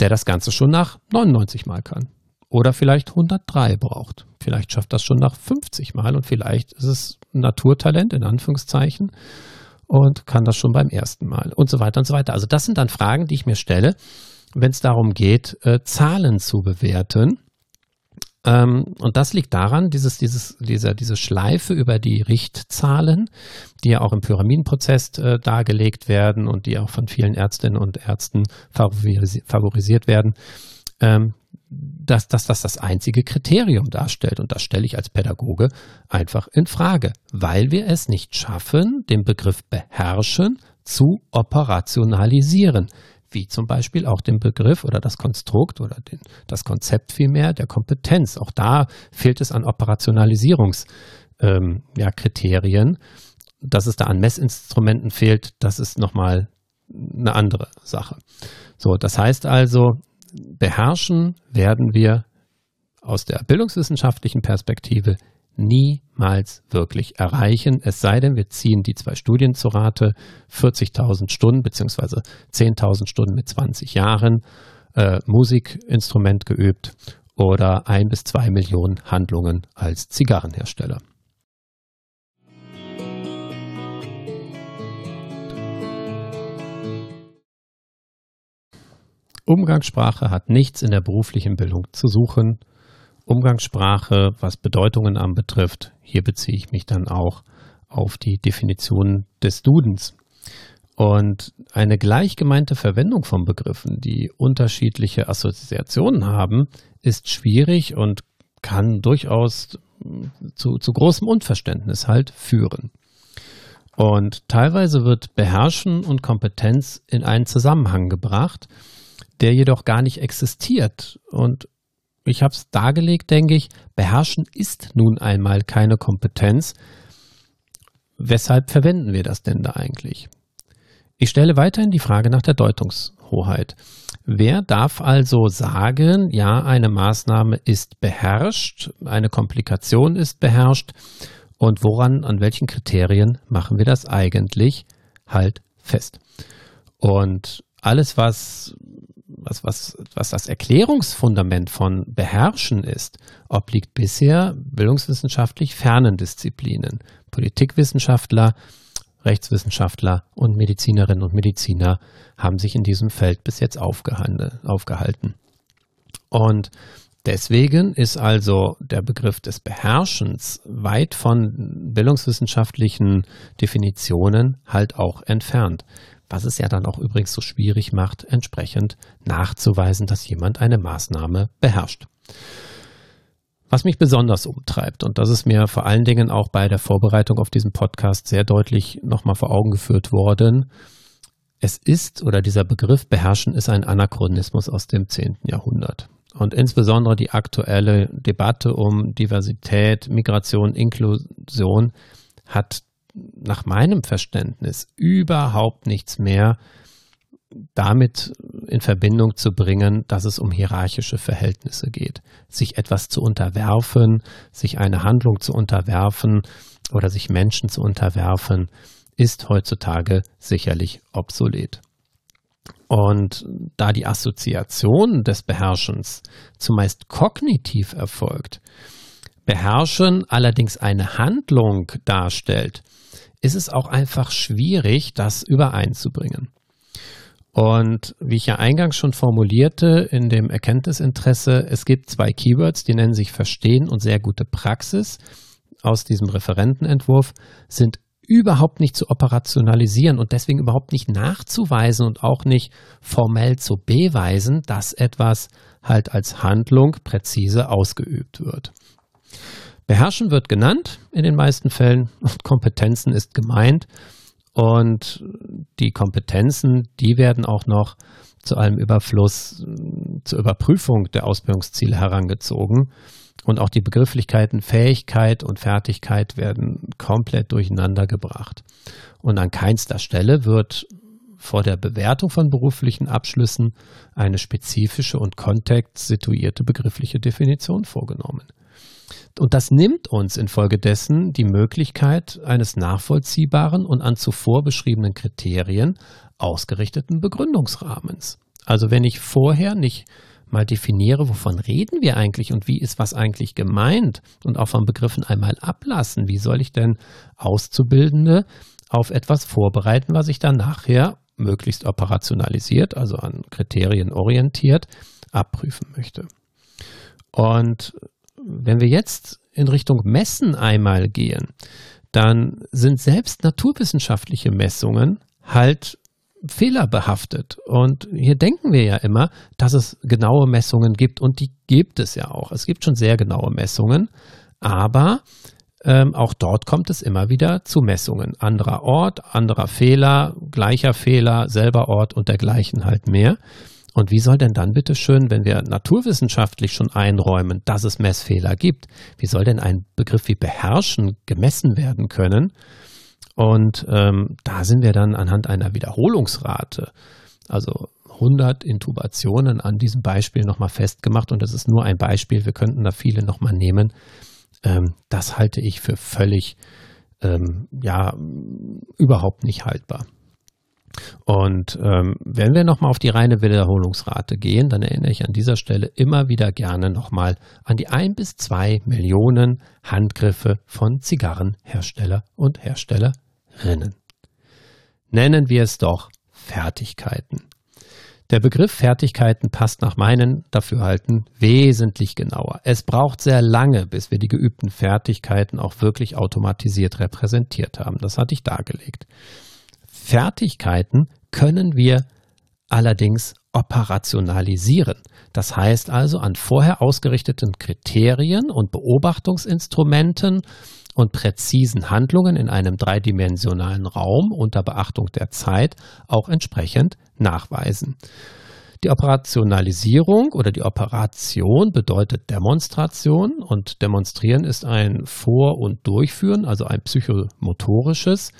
der das Ganze schon nach 99 Mal kann. Oder vielleicht 103 braucht. Vielleicht schafft das schon nach 50 Mal und vielleicht ist es Naturtalent in Anführungszeichen und kann das schon beim ersten Mal und so weiter und so weiter. Also das sind dann Fragen, die ich mir stelle, wenn es darum geht, äh, Zahlen zu bewerten. Ähm, und das liegt daran, dieses, dieses, dieser, diese Schleife über die Richtzahlen, die ja auch im Pyramidenprozess äh, dargelegt werden und die auch von vielen Ärztinnen und Ärzten favorisi favorisiert werden, ähm, dass, dass das das einzige Kriterium darstellt. Und das stelle ich als Pädagoge einfach in Frage, weil wir es nicht schaffen, den Begriff beherrschen zu operationalisieren. Wie zum Beispiel auch den Begriff oder das Konstrukt oder den, das Konzept vielmehr der Kompetenz. Auch da fehlt es an Operationalisierungskriterien. Ähm, ja, Dass es da an Messinstrumenten fehlt, das ist nochmal eine andere Sache. So, das heißt also, beherrschen werden wir aus der bildungswissenschaftlichen Perspektive niemals wirklich erreichen, es sei denn, wir ziehen die zwei Studien zur Rate, 40.000 Stunden beziehungsweise 10.000 Stunden mit 20 Jahren äh, Musikinstrument geübt oder ein bis zwei Millionen Handlungen als Zigarrenhersteller. Umgangssprache hat nichts in der beruflichen Bildung zu suchen. Umgangssprache, was Bedeutungen anbetrifft, hier beziehe ich mich dann auch auf die Definition des Dudens. Und eine gleichgemeinte Verwendung von Begriffen, die unterschiedliche Assoziationen haben, ist schwierig und kann durchaus zu, zu großem Unverständnis halt führen. Und teilweise wird Beherrschen und Kompetenz in einen Zusammenhang gebracht, der jedoch gar nicht existiert. Und ich habe es dargelegt, denke ich, beherrschen ist nun einmal keine Kompetenz. Weshalb verwenden wir das denn da eigentlich? Ich stelle weiterhin die Frage nach der Deutungshoheit. Wer darf also sagen, ja, eine Maßnahme ist beherrscht, eine Komplikation ist beherrscht und woran, an welchen Kriterien machen wir das eigentlich halt fest? Und alles, was was, was, was das Erklärungsfundament von Beherrschen ist, obliegt bisher bildungswissenschaftlich fernen Disziplinen. Politikwissenschaftler, Rechtswissenschaftler und Medizinerinnen und Mediziner haben sich in diesem Feld bis jetzt aufgehalten. Und deswegen ist also der Begriff des Beherrschens weit von bildungswissenschaftlichen Definitionen halt auch entfernt was es ja dann auch übrigens so schwierig macht, entsprechend nachzuweisen, dass jemand eine Maßnahme beherrscht. Was mich besonders umtreibt, und das ist mir vor allen Dingen auch bei der Vorbereitung auf diesen Podcast sehr deutlich nochmal vor Augen geführt worden, es ist oder dieser Begriff beherrschen ist ein Anachronismus aus dem 10. Jahrhundert. Und insbesondere die aktuelle Debatte um Diversität, Migration, Inklusion hat nach meinem Verständnis überhaupt nichts mehr damit in Verbindung zu bringen, dass es um hierarchische Verhältnisse geht. Sich etwas zu unterwerfen, sich eine Handlung zu unterwerfen oder sich Menschen zu unterwerfen, ist heutzutage sicherlich obsolet. Und da die Assoziation des Beherrschens zumeist kognitiv erfolgt, Beherrschen allerdings eine Handlung darstellt, ist es auch einfach schwierig, das übereinzubringen. Und wie ich ja eingangs schon formulierte, in dem Erkenntnisinteresse, es gibt zwei Keywords, die nennen sich Verstehen und sehr gute Praxis aus diesem Referentenentwurf, sind überhaupt nicht zu operationalisieren und deswegen überhaupt nicht nachzuweisen und auch nicht formell zu beweisen, dass etwas halt als Handlung präzise ausgeübt wird. Beherrschen wird genannt in den meisten Fällen und Kompetenzen ist gemeint. Und die Kompetenzen, die werden auch noch zu einem Überfluss zur Überprüfung der Ausbildungsziele herangezogen. Und auch die Begrifflichkeiten Fähigkeit und Fertigkeit werden komplett durcheinander gebracht. Und an keinster Stelle wird vor der Bewertung von beruflichen Abschlüssen eine spezifische und kontextsituierte begriffliche Definition vorgenommen. Und das nimmt uns infolgedessen die Möglichkeit eines nachvollziehbaren und an zuvor beschriebenen Kriterien ausgerichteten Begründungsrahmens. Also wenn ich vorher nicht mal definiere, wovon reden wir eigentlich und wie ist was eigentlich gemeint und auch von Begriffen einmal ablassen, wie soll ich denn Auszubildende auf etwas vorbereiten, was ich dann nachher möglichst operationalisiert, also an Kriterien orientiert, abprüfen möchte. Und wenn wir jetzt in Richtung Messen einmal gehen, dann sind selbst naturwissenschaftliche Messungen halt fehlerbehaftet. Und hier denken wir ja immer, dass es genaue Messungen gibt und die gibt es ja auch. Es gibt schon sehr genaue Messungen, aber ähm, auch dort kommt es immer wieder zu Messungen. Anderer Ort, anderer Fehler, gleicher Fehler, selber Ort und dergleichen halt mehr. Und wie soll denn dann bitte schön, wenn wir naturwissenschaftlich schon einräumen, dass es Messfehler gibt, wie soll denn ein Begriff wie beherrschen gemessen werden können? Und ähm, da sind wir dann anhand einer Wiederholungsrate, also 100 Intubationen an diesem Beispiel nochmal festgemacht. Und das ist nur ein Beispiel, wir könnten da viele nochmal nehmen. Ähm, das halte ich für völlig, ähm, ja, überhaupt nicht haltbar. Und ähm, wenn wir nochmal auf die reine Wiederholungsrate gehen, dann erinnere ich an dieser Stelle immer wieder gerne nochmal an die ein bis zwei Millionen Handgriffe von Zigarrenhersteller und Herstellerinnen. Nennen wir es doch Fertigkeiten. Der Begriff Fertigkeiten passt nach meinen Dafürhalten wesentlich genauer. Es braucht sehr lange, bis wir die geübten Fertigkeiten auch wirklich automatisiert repräsentiert haben. Das hatte ich dargelegt. Fertigkeiten können wir allerdings operationalisieren. Das heißt also an vorher ausgerichteten Kriterien und Beobachtungsinstrumenten und präzisen Handlungen in einem dreidimensionalen Raum unter Beachtung der Zeit auch entsprechend nachweisen. Die Operationalisierung oder die Operation bedeutet Demonstration und demonstrieren ist ein Vor- und Durchführen, also ein psychomotorisches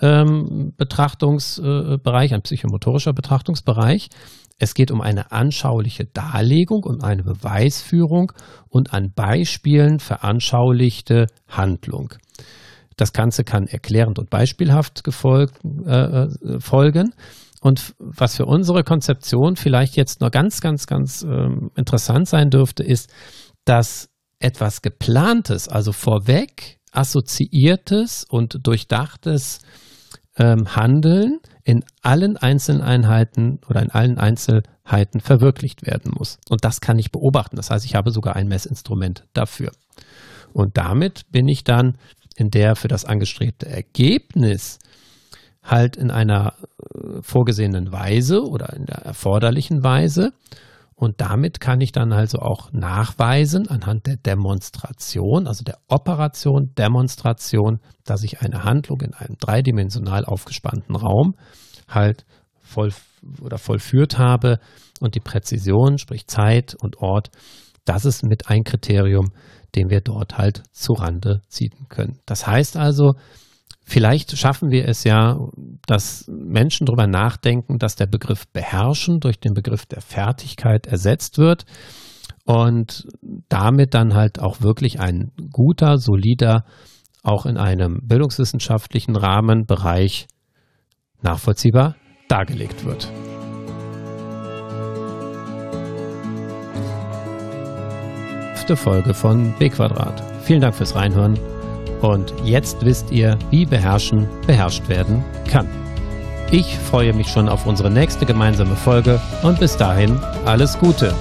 ähm, Betrachtungsbereich, ein psychomotorischer Betrachtungsbereich. Es geht um eine anschauliche Darlegung und eine Beweisführung und an Beispielen veranschaulichte Handlung. Das Ganze kann erklärend und beispielhaft gefolgt, äh, äh, folgen. Und was für unsere Konzeption vielleicht jetzt noch ganz, ganz, ganz ähm, interessant sein dürfte, ist, dass etwas geplantes, also vorweg assoziiertes und durchdachtes ähm, Handeln in allen Einzeleinheiten oder in allen Einzelheiten verwirklicht werden muss. Und das kann ich beobachten. Das heißt, ich habe sogar ein Messinstrument dafür. Und damit bin ich dann in der für das angestrebte Ergebnis halt in einer äh, vorgesehenen Weise oder in der erforderlichen Weise und damit kann ich dann also auch nachweisen anhand der Demonstration, also der Operation Demonstration, dass ich eine Handlung in einem dreidimensional aufgespannten Raum halt voll oder vollführt habe und die Präzision, sprich Zeit und Ort, das ist mit ein Kriterium, den wir dort halt zu Rande ziehen können. Das heißt also, Vielleicht schaffen wir es ja, dass Menschen darüber nachdenken, dass der Begriff beherrschen durch den Begriff der Fertigkeit ersetzt wird und damit dann halt auch wirklich ein guter, solider, auch in einem bildungswissenschaftlichen Rahmenbereich nachvollziehbar dargelegt wird. Folge von B Quadrat. Vielen Dank fürs Reinhören und jetzt wisst ihr, wie Beherrschen beherrscht werden kann. Ich freue mich schon auf unsere nächste gemeinsame Folge und bis dahin alles Gute.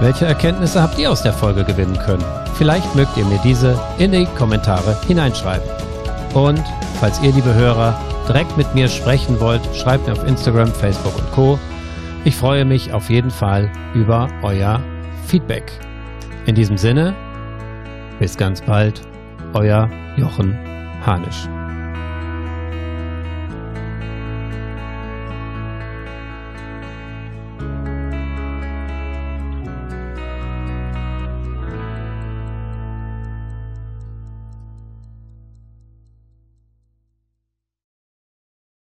Welche Erkenntnisse habt ihr aus der Folge gewinnen können? Vielleicht mögt ihr mir diese in die Kommentare hineinschreiben. Und falls ihr, liebe Hörer, direkt mit mir sprechen wollt, schreibt mir auf Instagram, Facebook und Co. Ich freue mich auf jeden Fall über euer Feedback. In diesem Sinne, bis ganz bald, euer Jochen Hanisch.